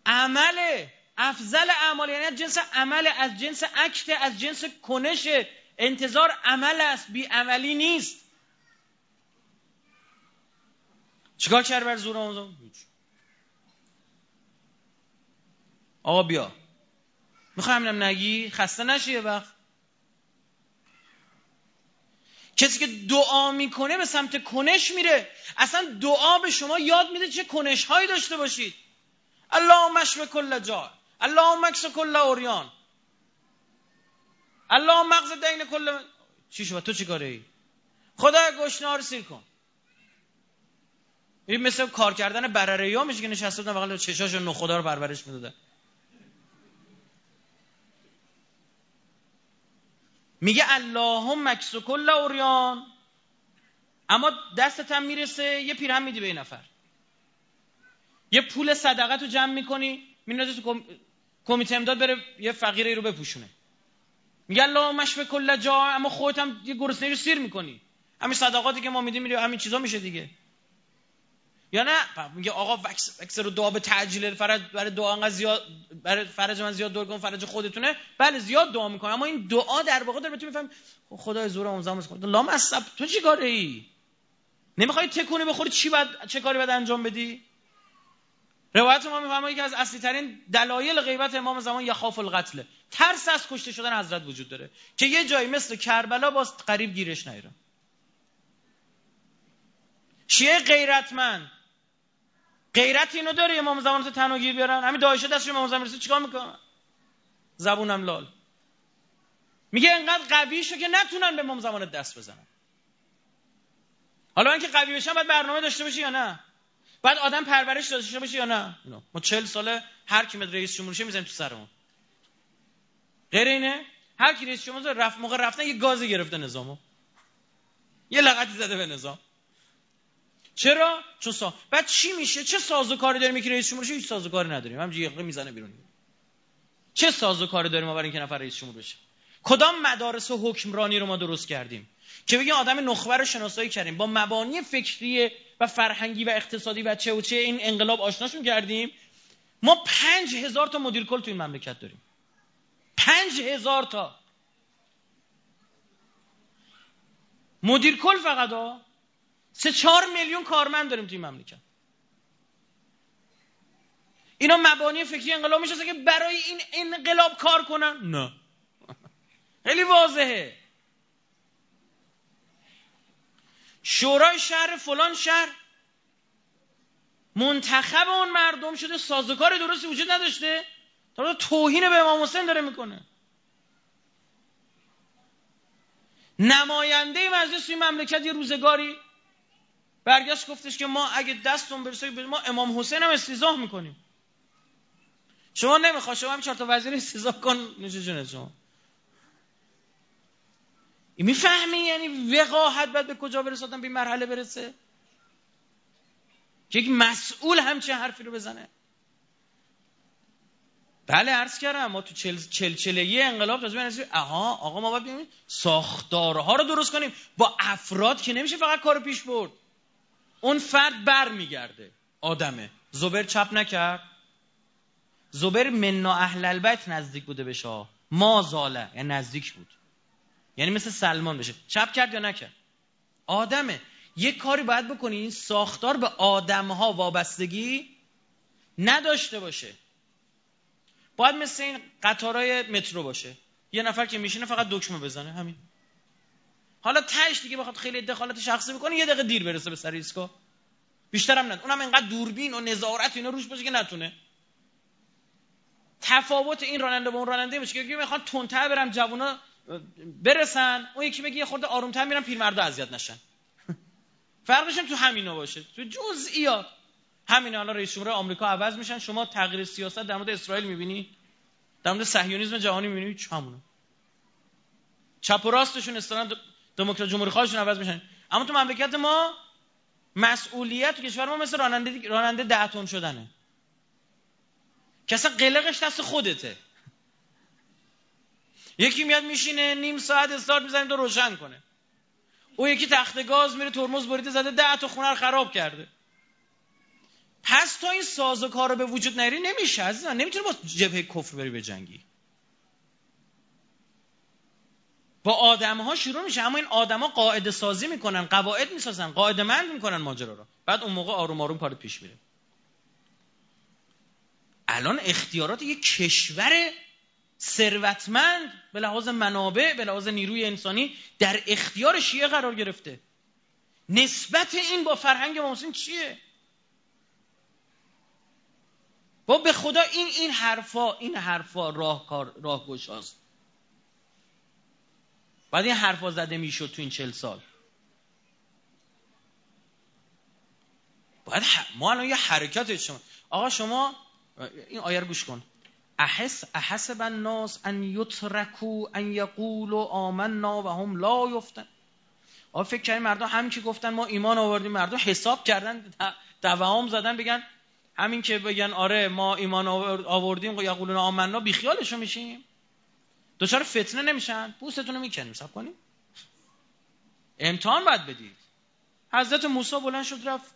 عمله افضل اعمال یعنی از جنس عمل از جنس اکت از جنس کنش. انتظار عمل است بی عملی نیست. چیکار کرد بر زور آموزم آقا بیا. می‌خوام نگی؟ خسته نشی یه وقت. کسی که دعا می‌کنه به سمت کنش میره. اصلا دعا به شما یاد میده چه کنش هایی داشته باشید. اللهم اشف کل جا اللهم اکس کل اوریان. اللهم مغز دین کل چی شد؟ تو چی کاره ای خدا گشنه رو سیر کن. این مثل کار کردن برره ها میشه که نشسته بودن بغل چشاشو نو خدا رو پرورش می‌دادن. میگه اللهم مکس کل اوریان. اما دستت هم می‌رسه یه پیرهم میدی به این نفر. یه پول صدقه تو جمع می‌کنی میندازی تو کمیته امداد بره یه فقیری رو بپوشونه. میگه اللهم اشف کل جا اما خودت هم یه گرسنگی رو سیر می‌کنی. همین صدقاتی که ما میدیم میره همین چیزا میشه دیگه. یا نه؟ میگه آقا وکس رو دعا به تعجیل فرج برای دعا انقدر زیاد برای فرج من زیاد دور کن فرج خودتونه. بله زیاد دعا می‌کنه. اما این دعا در واقع داره بتونی میفهم خب خدای زور اون خود. لام عصب تو چی کاره ای نمی‌خوای تکونی بخوری چی بعد چه کاری باید انجام بدی؟ روایت ما می‌فهمه که از اصلی ترین دلایل غیبت امام زمان یخاف القتل. ترس از کشته شدن حضرت وجود داره. که یه جایی مثل کربلا باز قریب گیرش نیره شیعه غیرتمند. غیرت اینو داره امام زمان رو تنها گیر بیارن. همین دایشه دستش امام زمان رسید چیکار می‌کنن؟ زبونم لال. میگه انقدر قوی شو که نتونن به امام زمان دست بزنن. حالا من که قوی بشم باید برنامه داشته باشی یا نه؟ بعد آدم پرورش داشته باشه یا نه؟ ما چل ساله هر کی مد رئیس جمهور شه می‌زنیم تو سرمون. غیر اینه هر کی رئیس جمهور رفت موقع رفتن یه گازی گرفته نظامو. یه لغتی زده به نظام. چرا؟ چون سا... بعد چی میشه؟ چه سازوکاری داریم که رئیس جمهور شه هیچ سازوکاری نداریم. همینجوری یقه می‌زنه بیرون. چه سازوکاری داریم ما برای اینکه نفر رئیس جمهور بشه؟ کدام مدارس و حکمرانی رو ما درست کردیم؟ که بگیم آدم نخبه رو شناسایی کردیم. با مبانی فکری و فرهنگی و اقتصادی و چه و چه این انقلاب آشناشون کردیم. ما پنج هزار تا مدیر کل تو این مملکت داریم. پنج هزار تا. مدیر کل فقط ها؟ سه چهار میلیون کارمند داریم توی مملکت. اینا مبانی فکری انقلاب میشه که برای این انقلاب کار کنن؟ نه. خیلی واضحه. شورای شهر فلان شهر منتخب اون مردم شده سازوکار درستی وجود نداشته. تا توهین به امام حسین داره می‌کنه. نماینده مجلس توی مملکت یه روزگاری برگشت گفتش که ما اگه دستون برسه ما امام حسین هم استیزاه می‌کنیم. شما نمی‌خواد شما هم چهار تا وزیر استیزاه کن نوشه جونه شما. می‌فهمی یعنی وقاحت باید به کجا برسادن به مرحله برسه؟ که یک مسئول همچه حرفی رو بزنه. بله عرض کردم ما تو چل چل چله انقلاب تازه آها آقا ما باید ساختارها رو درست کنیم. با افراد که نمیشه فقط کار پیش برد. اون فرد بر میگرده آدمه. زبر چپ نکرد. زبر منا اهل البیت نزدیک بوده به شاه. ما زاله. یعنی نزدیک بود. یعنی مثل سلمان بشه. چپ کرد یا نکرد؟ آدمه. یه کاری باید بکنی. این ساختار به آدمها وابستگی نداشته باشه. باید مثل این قطارهای مترو باشه. یه نفر که میشینه فقط دکمه بزنه. همین. حالا تهش دیگه بخواد خیلی دخالت شخصی بکنه یه دقیقه دیر برسه به سر ایستگاه بیشترم نه. اونم اینقدر دوربین و نظارت اینا روش باشه که نتونه. تفاوت این راننده با اون راننده میشه که می‌خوان تندتر برم جوونا برسن. اون یکی بگه یه خورده آرومتر میرن پیرمردا اذیت نشن. فرقشون تو همینا باشه. تو جزئیات. همین الان رئیس جمهور آمریکا عوض میشن. شما تغییر سیاست در مورد اسرائیل می‌بینی؟ در مورد صهیونیسم جهانی می‌بینی؟ همونه؟ چپ و راستشون استان دموکرات جمهوری خواهشون عوض میشن. اما تو مملکت ما مسئولیت تو کشور ما مثل راننده راننده ده تن شدنه. اصلا قلقش دست خودته. یکی میاد میشینه نیم ساعت استارت می‌زنه تو روشن کنه. او یکی تخت گاز میره ترمز بریده زده ده تا خونه رو خراب کرده. پس تا این کار رو به وجود نری نمیشه عزیزان نمی‌تونی با جبهه کفر بری به جنگی. با آدم ها شروع میشه اما این آدما قاعده سازی می‌کنن قواعد می‌سازن قاعده مند می‌کنن ماجرا رو. بعد اون موقع آروم آروم کار پیش میره. الان اختیارات یک کشور ثروتمند به لحاظ منابع به لحاظ نیروی انسانی در اختیار شیعه قرار گرفته. نسبت این با فرهنگ مسلم چیه؟ با به خدا این این حرفا این حرفا راه راه گشاست بعد این حرفا زده می‌شد تو این چل سال. باید ما الان یه حرکت شما آقا شما این آیه رو گوش کن. احس احسب الناس ان یترکو ان یقولوا آمنا و هم لا یفتن. آ فکر کردیم مردم همین که گفتن ما ایمان آوردیم مردم حساب کردن دوام زدن بگن همین که بگن آره ما ایمان آوردیم یقولون آمنا بیخیالشو میشیم. دوچار فتنه نمیشن. پوستتون رو می‌کنیم سب کنیم امتحان باید بدید. حضرت موسی بلند شد رفت.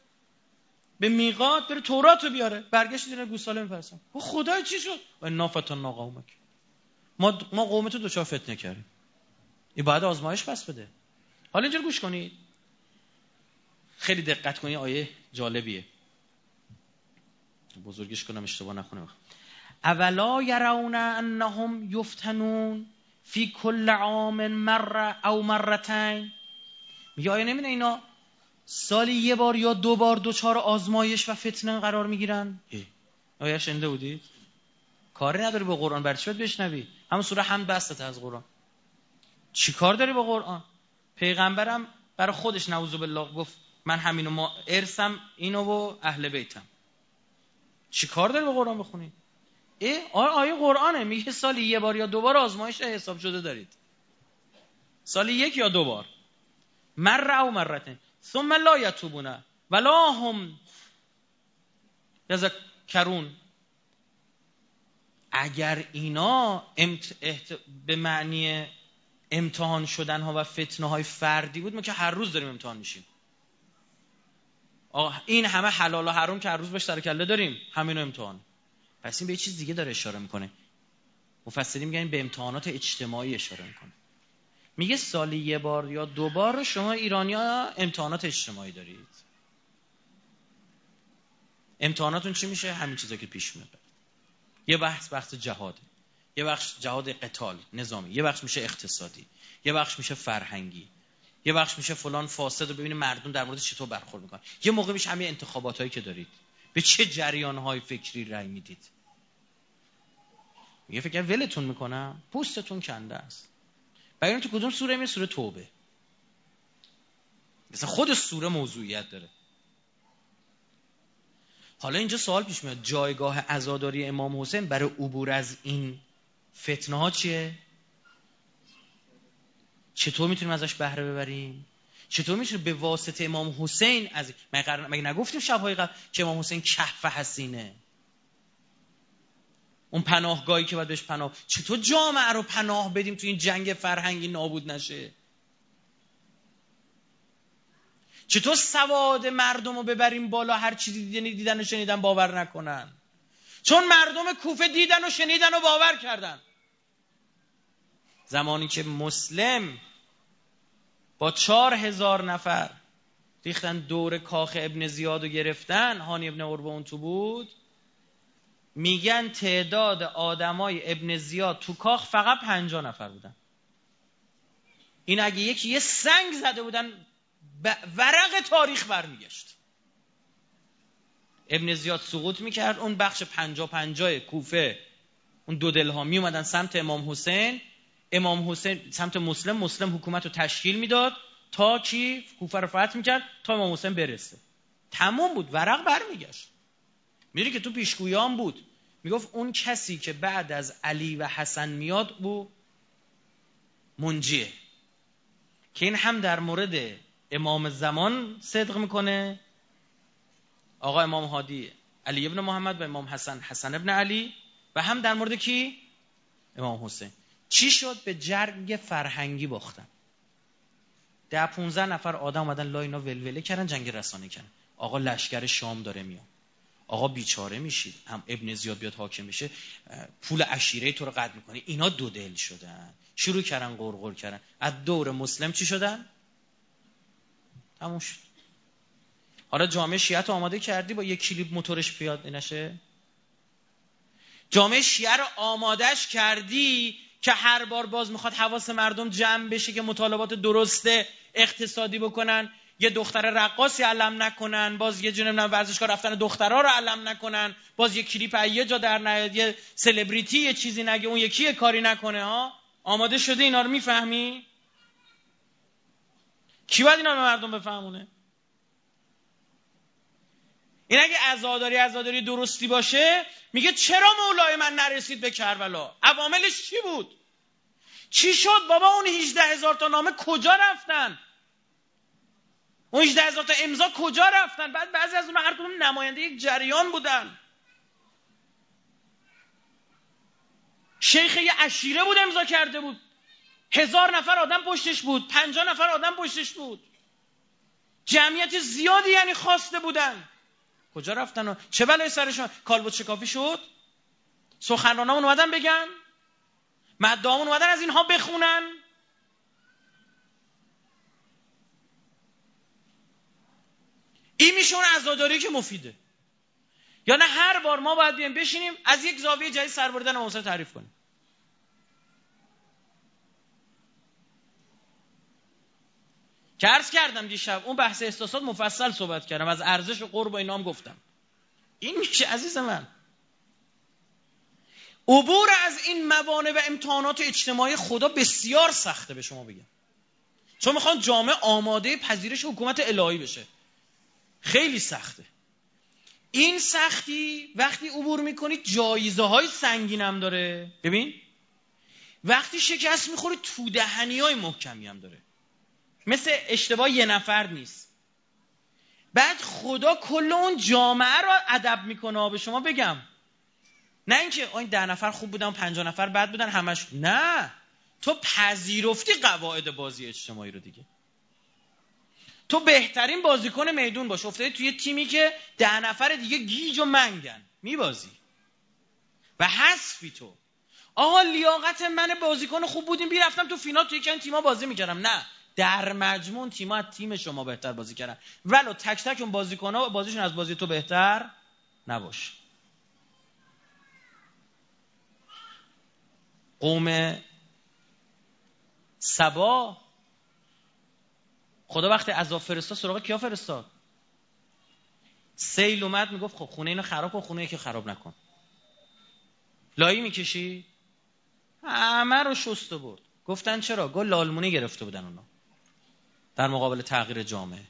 به میقات بره تورات رو بیاره. برگشت دیره گوساله می‌پرسن خدا چی شد؟ و نافتن ناقومک ما ما قوم تو دوچار فتنه کردیم. این باید آزمایش پس بده. حالا اینجا گوش کنید. خیلی دقت کنید. آیه جالبیه. بزرگش کنم اشتباه نکنم. اولا یرون انهم یفتنون فی کل عام مره او مرتین میگه آیا نمیده اینا سالی یه بار یا دو بار دوچار آزمایش و فتنه قرار می‌گیرن؟ آیا شنده بودید کاری نداری با قرآن. برچی باید بشنوی؟ همون سوره هم بسته از قرآن. چی کار داری با قرآن؟ پیغمبرم برای خودش نعوذ بالله گفت من همینو ما ارسم اینو و اهل بیتم. چی کار داری با قرآن بخونی؟ ای آیه قرآنه. میگه سالی یه بار یا دو بار آزمایش حساب شده دارید. سالی یک یا دو بار. مره و مرتن ثم لا یتوبونه ولا هم کرون اگر اینا امت... به معنی امتحان شدن ها و فتنه های فردی بود ما که هر روز داریم امتحان میشیم. این همه حلال و حرام که هر روز سر کله داریم. همین امتحان. پس این به چیز دیگه داره اشاره می‌کنه. مفسرین میگن به امتحانات اجتماعی اشاره می‌کنه. میگه سالی یه بار یا دو بار شما ایرانیا امتحانات اجتماعی دارید. امتحاناتون چی میشه؟ همین چیزا که پیش میاد. یه بحث بحث جهاد. یه بخش جهاد قتال نظامی. یه بخش میشه اقتصادی. یه بخش میشه فرهنگی. یه بخش میشه فلان فاسد رو ببینید مردم در مورد چطور برخورد می‌کنن. یه موقع میشه همین انتخابات هایی که دارید. به چه جریان های فکری رأی می‌دید؟ میگه فکر ولتون می‌کنم. پوستتون کنده است. و تو کدوم سوره می سوره توبه. مثلا خود سوره موضوعیت داره. حالا اینجا سوال پیش میاد. جایگاه عزاداری امام حسین برای عبور از این فتنه ها چیه؟ چطور می‌تونیم ازش بهره ببریم؟ چطور می‌تونیم به واسطه امام حسین از مگه نگفتیم شبهای قبل که امام حسین کهف حسینه؟ اون پناهگاهی که باید بهش پناه چطور جامعه رو پناه بدیم تو این جنگ فرهنگی نابود نشه؟ چطور سواد مردم رو ببریم بالا هر چیزی دیدن, دیدن و شنیدن باور نکنن؟ چون مردم کوفه دیدن و شنیدن و باور کردن. زمانی که مسلم با چهار هزار نفر ریختن دور کاخ ابن زیاد و گرفتن. هانی ابن اون تو بود. میگن تعداد آدمای ابن زیاد تو کاخ فقط پنجا نفر بودن. این اگه یکی یه سنگ زده بودن ورق تاریخ برمیگشت. ابن زیاد سقوط می‌کرد. اون بخش پنجا پنجای کوفه اون دو دلها می اومدن سمت امام حسین. امام حسین سمت مسلم مسلم حکومت رو تشکیل می‌داد تا کی کوفه رو فتح می‌کرد تا امام حسین برسه. تموم بود ورق برمیگشت. میری که تو پیشگویان بود. می‌گفت اون کسی که بعد از علی و حسن میاد او منجیه. که این هم در مورد امام زمان صدق می‌کنه. آقا امام هادی علی ابن محمد و امام حسن حسن ابن علی. و هم در مورد کی؟ امام حسین. چی شد؟ به جرگ فرهنگی باختن. ده 15 نفر آدم اومدن لاینا ولوله کردن جنگ رسانه کردن. آقا لشکر شام داره میاد. آقا بیچاره میشید. هم ابن زیاد بیاد حاکم بشه. پول عشیره تو رو قطع می‌کنه. اینا دو دل شدن. شروع کردن قرقر کردن. از دور مسلم چی شدن؟ تموم شد. حالا جامعه شیعت آماده کردی با یک کلیپ موتورش پیاده نشه؟ جامعه شیعه رو آمادش کردی که هر بار باز می‌خواد حواس مردم جمع بشه که مطالبات درسته اقتصادی بکنن یه دختر رقاصی علم نکنن باز یه جنب ورزشگاه رفتن دخترها رو علم نکنن باز یه کلیپ یه جا در نیاد یه سلبریتی یه چیزی نگه اون یکی یه کاری نکنه ها؟ آماده شده اینا رو می‌فهمی؟ کی باید اینا به مردم بفهمونه؟ این اگه عزاداری عزاداری درستی باشه میگه چرا مولای من نرسید به کربلا؟ عواملش چی بود؟ چی شد؟ بابا اون 18 هزار تا نامه کجا رفتن؟ اون 18 هزار تا امضا کجا رفتن؟ بعد بعضی از اونها هر کدوم نماینده یک جریان بودن. شیخ یه عشیره بود امضا کرده بود. هزار نفر آدم پشتش بود. پنجاه نفر آدم پشتش بود. جمعیت زیادی یعنی خواسته بودن. کجا رفتن و چه بلای سرشون؟ کالبوت شکافی شد؟ سخنرانامون اومدن بگن؟ مدامون اومدن از اینها بخونن؟ این میشه اون عزاداری که مفیده. یا نه هر بار ما باید بیم بشینیم از یک زاویه جدید سر بردن تعریف کنیم. که کردم دیشب اون بحث احساسات مفصل صحبت کردم. از ارزش و قرب و اینام گفتم. این میشه عزیز من؟ عبور از این موانع و امتحانات اجتماعی خدا بسیار سخته به شما بگم. چون می‌خوان جامعه آماده پذیرش حکومت الهی بشه. خیلی سخته. این سختی وقتی عبور می‌کنید جایزه های سنگین هم داره. ببین؟ وقتی شکست می‌خوری تو دهنی های محکمی هم داره. مثل اشتباه یه نفر نیست. بعد خدا کل اون جامعه رو ادب می‌کنه به شما بگم. نه اینکه این ده نفر خوب بودن پنجاه نفر بد بودن همش نه. تو پذیرفتی قواعد بازی اجتماعی رو دیگه. تو بهترین بازیکن میدون باش. افتادی توی تیمی که ده نفر دیگه گیج و منگن. میبازی. و حذفی تو. آقا لیاقت من بازیکن خوب بودیم بیرفتم تو فینال توی یکی تیما بازی می‌کردم. نه. در مجموع تیما از تیم شما بهتر بازی کردن. ولو تک تک اون بازیکن ها بازیشون از بازی تو بهتر نباشه. قوم سبا. خدا وقتی عذاب فرستاد سراغ کیا فرستاد؟ سیل اومد می‌گفت خب خونه اینو خراب کن خونه که خراب نکن. لایی می‌کشی؟ همه رو شست برد. گفتن چرا؟ گل لالمونی گرفته بودن اونا. در مقابل تغییر جامعه.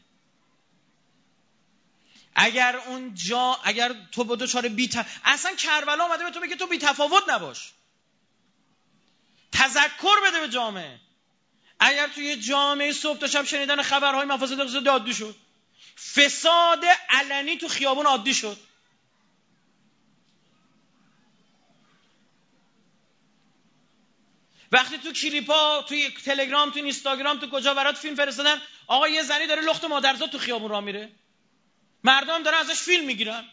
اگر اون جا اگر تو با دوچار بی اصلا کربلا اومده به تو بگه تو بی تفاوت نباش. تذکر بده به جامعه. اگر توی جامعه صبح تا شب شنیدن خبرهای مفاسد اقتصادی عادی شد. فساد علنی تو خیابون عادی شد. وقتی تو کلیپا توی تلگرام تو اینستاگرام تو کجا برات فیلم فرستادن آقا یه زنی داره لخت مادرزاد تو خیابون را میره. مردم دارن ازش فیلم می‌گیرن.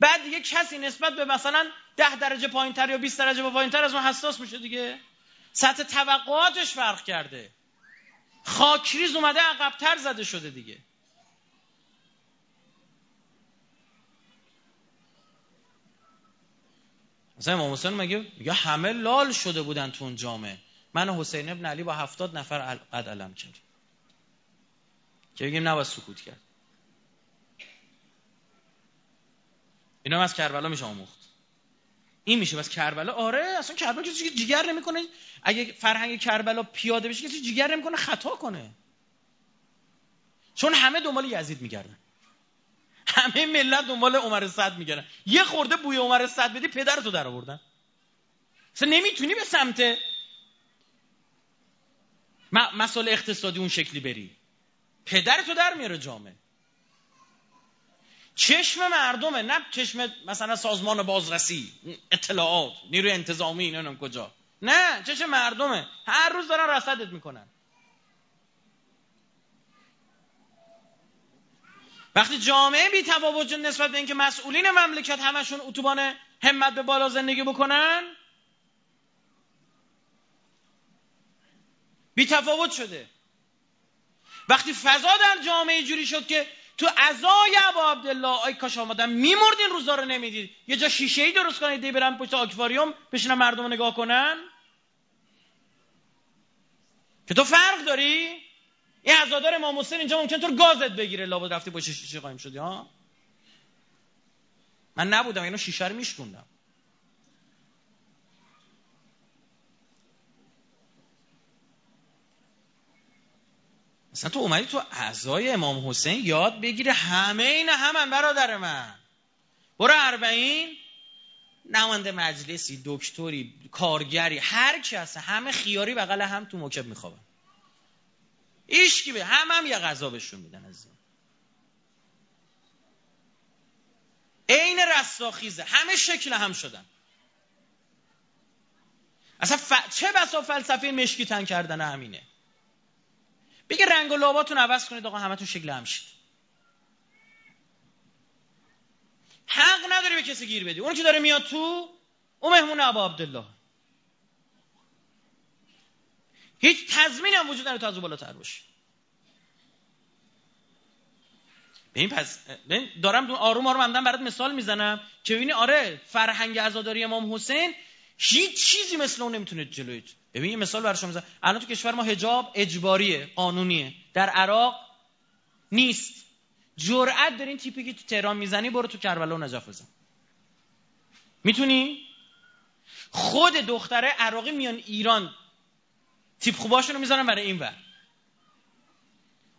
بعد دیگه کسی نسبت به مثلا ده درجه پایین تر یا 20 درجه پایین تر از ما حساس میشه دیگه. سطح توقعاتش فرق کرده. خاکریز اومده عقبتر زده شده دیگه. مثلا امام حسین مگه میگه همه لال شده بودن تو اون جامعه. من حسین ابن علی با هفتاد نفر قد علم کرد که بگیم نباید سکوت کرد. اینا از کربلا میشه آموخت. این میشه. بس کربلا آره اصلا کربلا کسی جیگر نمی‌کنه. اگه فرهنگ کربلا پیاده بشه کسی جیگر نمی‌کنه خطا کنه. چون همه دنبال یزید میگردن. همه ملت دنبال عمر صد میگردن. یه خورده بوی عمر صد بدی پدرتو در آوردن اصلا نمی‌تونی به سمت مسائل اقتصادی اون شکلی بری. پدرتو در میاره جامعه. چشم مردمه نه چشم مثلا سازمان بازرسی اطلاعات نیروی انتظامی نمی‌دونم کجا. نه چشم مردمه. هر روز دارن رصدت می‌کنن. وقتی جامعه بی تفاوت نسبت به اینکه مسئولین مملکت همشون اتوبان همت به بالا زندگی بکنن بی تفاوت شده. وقتی فضا در جامعه جوری شد که تو ازای ابا عبدالله آی کاش آمدن میمردین روزا رو نمی‌دید. یه جا شیشه ای درست کنید دی برن پشت آکواریوم بشینن مردم نگاه کنن. که تو فرق داری؟ این عزادار امام حسین اینجا ممکن تو گازت بگیره. لابد رفتی با شیشه قایم شدی ها؟ من نبودم اینو شیشه رو میشکوندم. مثلا تو اومدی تو اعضای امام حسین یاد بگیره همه این همن برادر من. برو اربعین. نمانده مجلسی دکتری کارگری هر کی هست همه خیاری بغل هم تو مکب میخوابن. ایشکی به هم هم یه غذا بهشون میدن از عین رستاخیزه. همه شکل هم شدن. اصلا ف... چه بسا فلسفه مشکی تن کردن همینه. بگه رنگ و لاباتون عوض کنید آقا همتون شکل هم شید. حق نداری به کسی گیر بدی. اون که داره میاد تو او مهمون ابا عبدالله. هیچ تضمین هم وجود نداره تا از او بالاتر باشه. این پس دارم آروم آروم همدن برات مثال می‌زنم که ببینی آره فرهنگ عزاداری امام حسین هیچ چیزی مثل اون نمی‌تونه جلوی ببین یه مثال برای شما الان تو کشور ما حجاب اجباریه قانونیه. در عراق نیست. جرأت دارین تیپی که تو تهران می‌زنی برو تو کربلا و نجف بزن. می‌تونی؟ خود دختره عراقی میان ایران تیپ خوباشون رو می‌زنن برای این ور.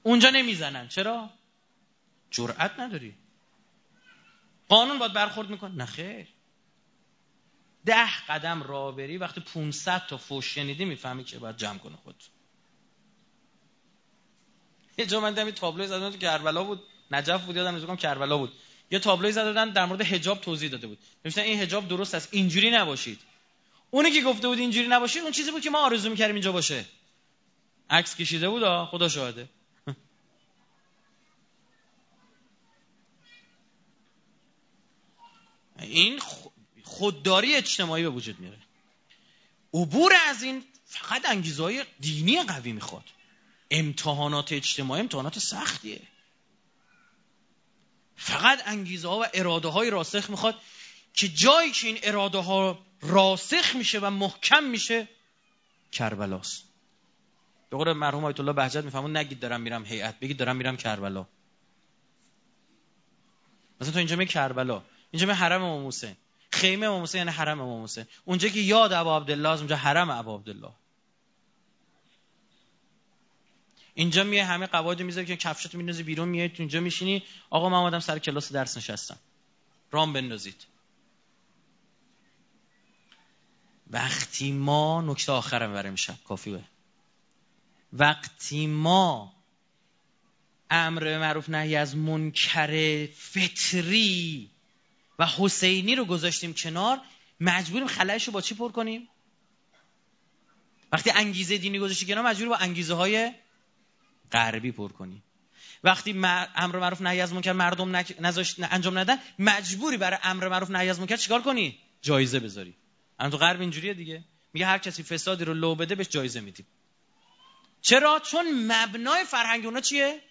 اونجا نمی‌زنن. چرا؟ جرأت نداری. قانون باید برخورد میکن نه خیر. ده قدم راه وقتی 500 تا فوش شنیدی می‌فهمی که باید جمع کنه خود یه جا من دمی تابلوی زدن تو کربلا بود. نجف بود یادم نمیاد کربلا بود. یه تابلوی زده در مورد حجاب توضیح داده بود. نوشتن این حجاب درست است. اینجوری نباشید. اونی که گفته بود اینجوری نباشید اون چیزی بود که ما آرزو می‌کردیم اینجا باشه. عکس کشیده بود خدا شاهده. *laughs* این خودداری اجتماعی به وجود میاره عبور از این فقط انگیزه های دینی قوی می‌خواد. امتحانات اجتماعی امتحانات سختیه. فقط انگیزه ها و اراده های راسخ می‌خواد که جایی که این اراده ها راسخ میشه و محکم میشه کربلاست. به قول مرحوم آیت الله بهجت میفهمون نگید دارم میرم هیئت بگید دارم میرم کربلا. مثلا تو اینجا می کربلا اینجا می حرم امام حسین. خیمه امام حسین یعنی حرم امام حسین. اونجا که یاد ابا عبدالله اونجا حرم ابا عبدالله. اینجا میه همه قواعد می‌ذاری که کفشتو میندازی بیرون میای تو اینجا میشینی. آقا من اومدم سر کلاس درس نشستم. رام بندازید. وقتی ما نکته آخرم برای میشم کافی به وقتی ما امر معروف نهی از منکر فطری و حسینی رو گذاشتیم کنار مجبوریم خلایش رو با چی پر کنیم؟ وقتی انگیزه دینی گذاشتی کنار مجبور با انگیزه های غربی پر کنیم. وقتی امر معروف نهی از منکر مردم نذاشت انجام ندن مجبوری برای امر معروف نهی از منکر چیکار کنی؟ جایزه بذاری. الان تو غرب اینجوریه دیگه. میگه هر کسی فسادی رو لو بده بهش جایزه میدیم. چرا؟ چون مبنای فرهنگ اونا چیه؟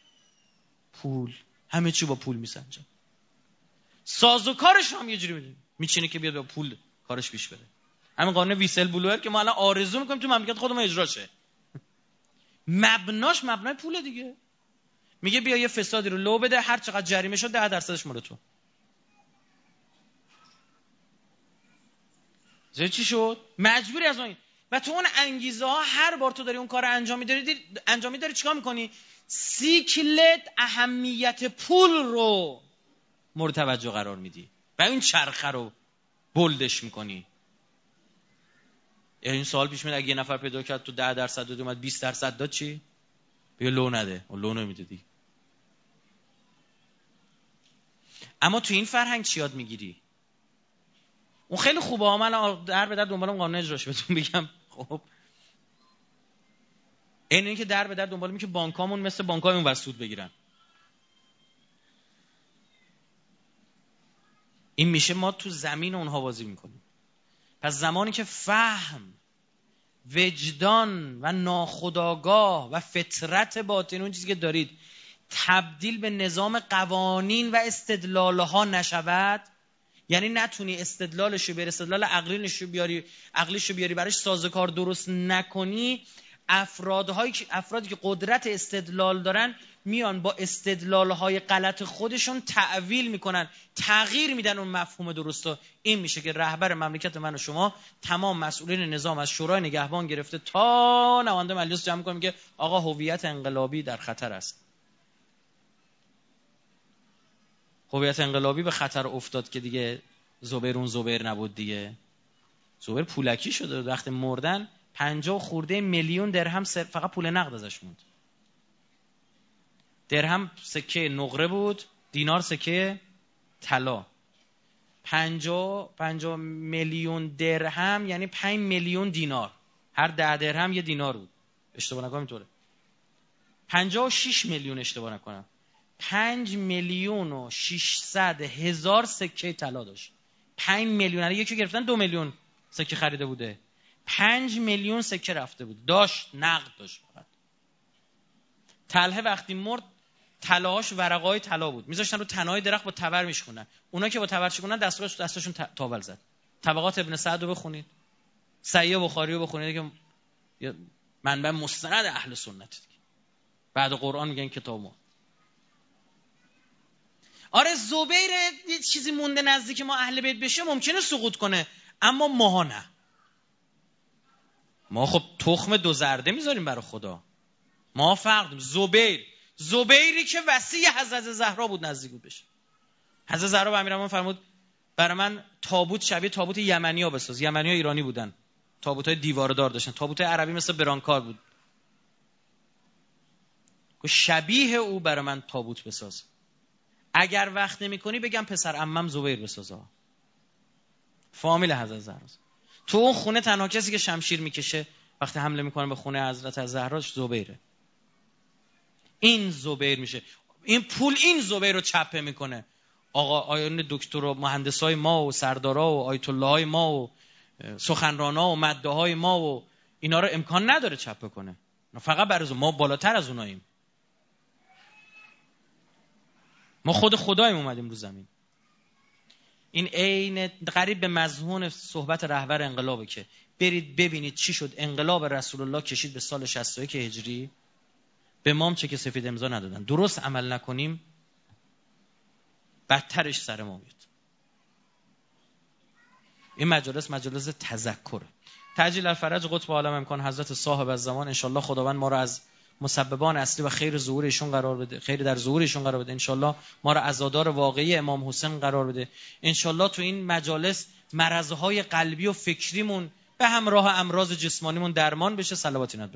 پول. همه چی با پول میسنجن سازوکارش هم یه جوری می‌دونی. میچینه که بیاد با پول کارش پیش بره. همین قانون ویسل بلوئر که ما الان آرزو می‌کنیم تو مملکت خودمون اجرا شه. مبناش مبنای پول دیگه. میگه بیا یه فسادی رو لو بده هر چقدر جریمه شد ده درصدش مال تو. چی شد؟ مجبوری از اون. و تو اون انگیزه ها هر بار تو داری اون کار انجام میداری انجام میداری چیکار می‌کنی؟ سیکلت اهمیت پول رو مورد توجه قرار میدی. و این چرخه رو بلدش می‌کنی. این سوال پیش میاد اگه یه نفر پیدا کرد تو ده درصد داد اومد 20 درصد داد چی؟ بیا لو نده. اون لو نمیده دی اما تو این فرهنگ چی یاد می‌گیری؟ اون خیلی خوبه. ها من در به در دنبالم قانون اجراش بهتون بگم خب. این اینکه در به در دنبال که بانکامون مثل بانکای اون بگیرن. این میشه ما تو زمین اونها بازی می‌کنیم. پس زمانی که فهم وجدان و ناخداگاه و فطرت باطن اون چیزی که دارید تبدیل به نظام قوانین و استدلالها نشود یعنی نتونی استدلالش رو بیاری استدلال عقلینش رو بیاری عقلیش رو بیاری براش سازکار درست نکنی افرادهایی که افرادی که قدرت استدلال دارن میان با استدلال های غلط خودشون تعویل می‌کنن تغییر میدن اون مفهوم درست این میشه که رهبر مملکت من و شما تمام مسئولین نظام از شورای نگهبان گرفته تا نوانده مجلس جمع کنه میگه آقا هویت انقلابی در خطر است. هویت انقلابی به خطر افتاد که دیگه زبیر اون زبیر نبود دیگه. زبیر پولکی شده وقتی مردن پنجاه خورده میلیون درهم فقط پول نقد ازش موند. درهم سکه نقره بود دینار سکه طلا. پنجا, پنجا میلیون درهم یعنی پنج میلیون دینار. هر ده درهم یه دینار بود. اشتباه نکنم اینطوره. پنجا و شیش میلیون اشتباه نکنم. پنج میلیون و شیشصد هزار سکه طلا داشت. پنج میلیون. یعنی یکی گرفتن دو میلیون سکه خریده بوده. پنج میلیون سکه رفته بود. داشت نقد داشت فقط. تله وقتی مرد طلاهاش ورقای طلا بود. میذاشتن رو تنهای درخت با تبر میشکنن اونا که با تبر شکنن دستاش دستاشون تاول زد. طبقات ابن سعد رو بخونید. سعیه بخاری رو بخونید که منبع مستند اهل سنت. بعد قرآن میگن کتاب ما آره زبیر یه چیزی مونده نزدیک ما اهل بیت بشه ممکنه سقوط کنه اما ماها نه. ما خب تخم دو زرده می‌ذاریم برای خدا. ما فرق زبیر. زبیری که وسیع حضرت زهرا بود نزدیک بود بشه. حضرت زهرا به امیرالمومنین فرمود برای من تابوت شبیه تابوت یمنی ها بساز. یمنی ها ایرانی بودن. تابوت های دیوار دار داشتن. تابوت عربی مثل برانکار بود. شبیه او برای من تابوت بساز. اگر وقت نمی کنی بگم پسر امم زبیر بسازه. فامیل حضرت زهرا. تو اون خونه تنها کسی که شمشیر می‌کشه وقتی حمله می‌کنه به خونه حضرت زهرا زبیره. این زبیر میشه. این پول این زبیر رو چپه می‌کنه. آقا آیان دکتر و مهندسای ما و سردارا و آیت الله های ما و سخنرانا و مده های ما و اینا رو امکان نداره چپه کنه. فقط برای ما بالاتر از اوناییم. ما خود خداییم اومدیم رو زمین. این عین قریب به مضمون صحبت رهبر انقلابه که برید ببینید چی شد. انقلاب رسول الله کشید به سال 61 هجری. به مام چه که سفید امضا ندادن. درست عمل نکنیم بدترش سر ما میاد. این مجالس مجالس تذکره. تجلیل الفرج قطب عالم امکان حضرت صاحب از زمان انشالله خداوند ما رو از مسببان اصلی و خیر ظهور ایشون قرار بده. خیر در ظهور ایشون قرار بده. انشالله ما رو عزادار واقعی امام حسین قرار بده. انشالله تو این مجالس مرضهای قلبی و فکریمون به همراه امراض جسمانیمون درمان بشه. صلوات اینات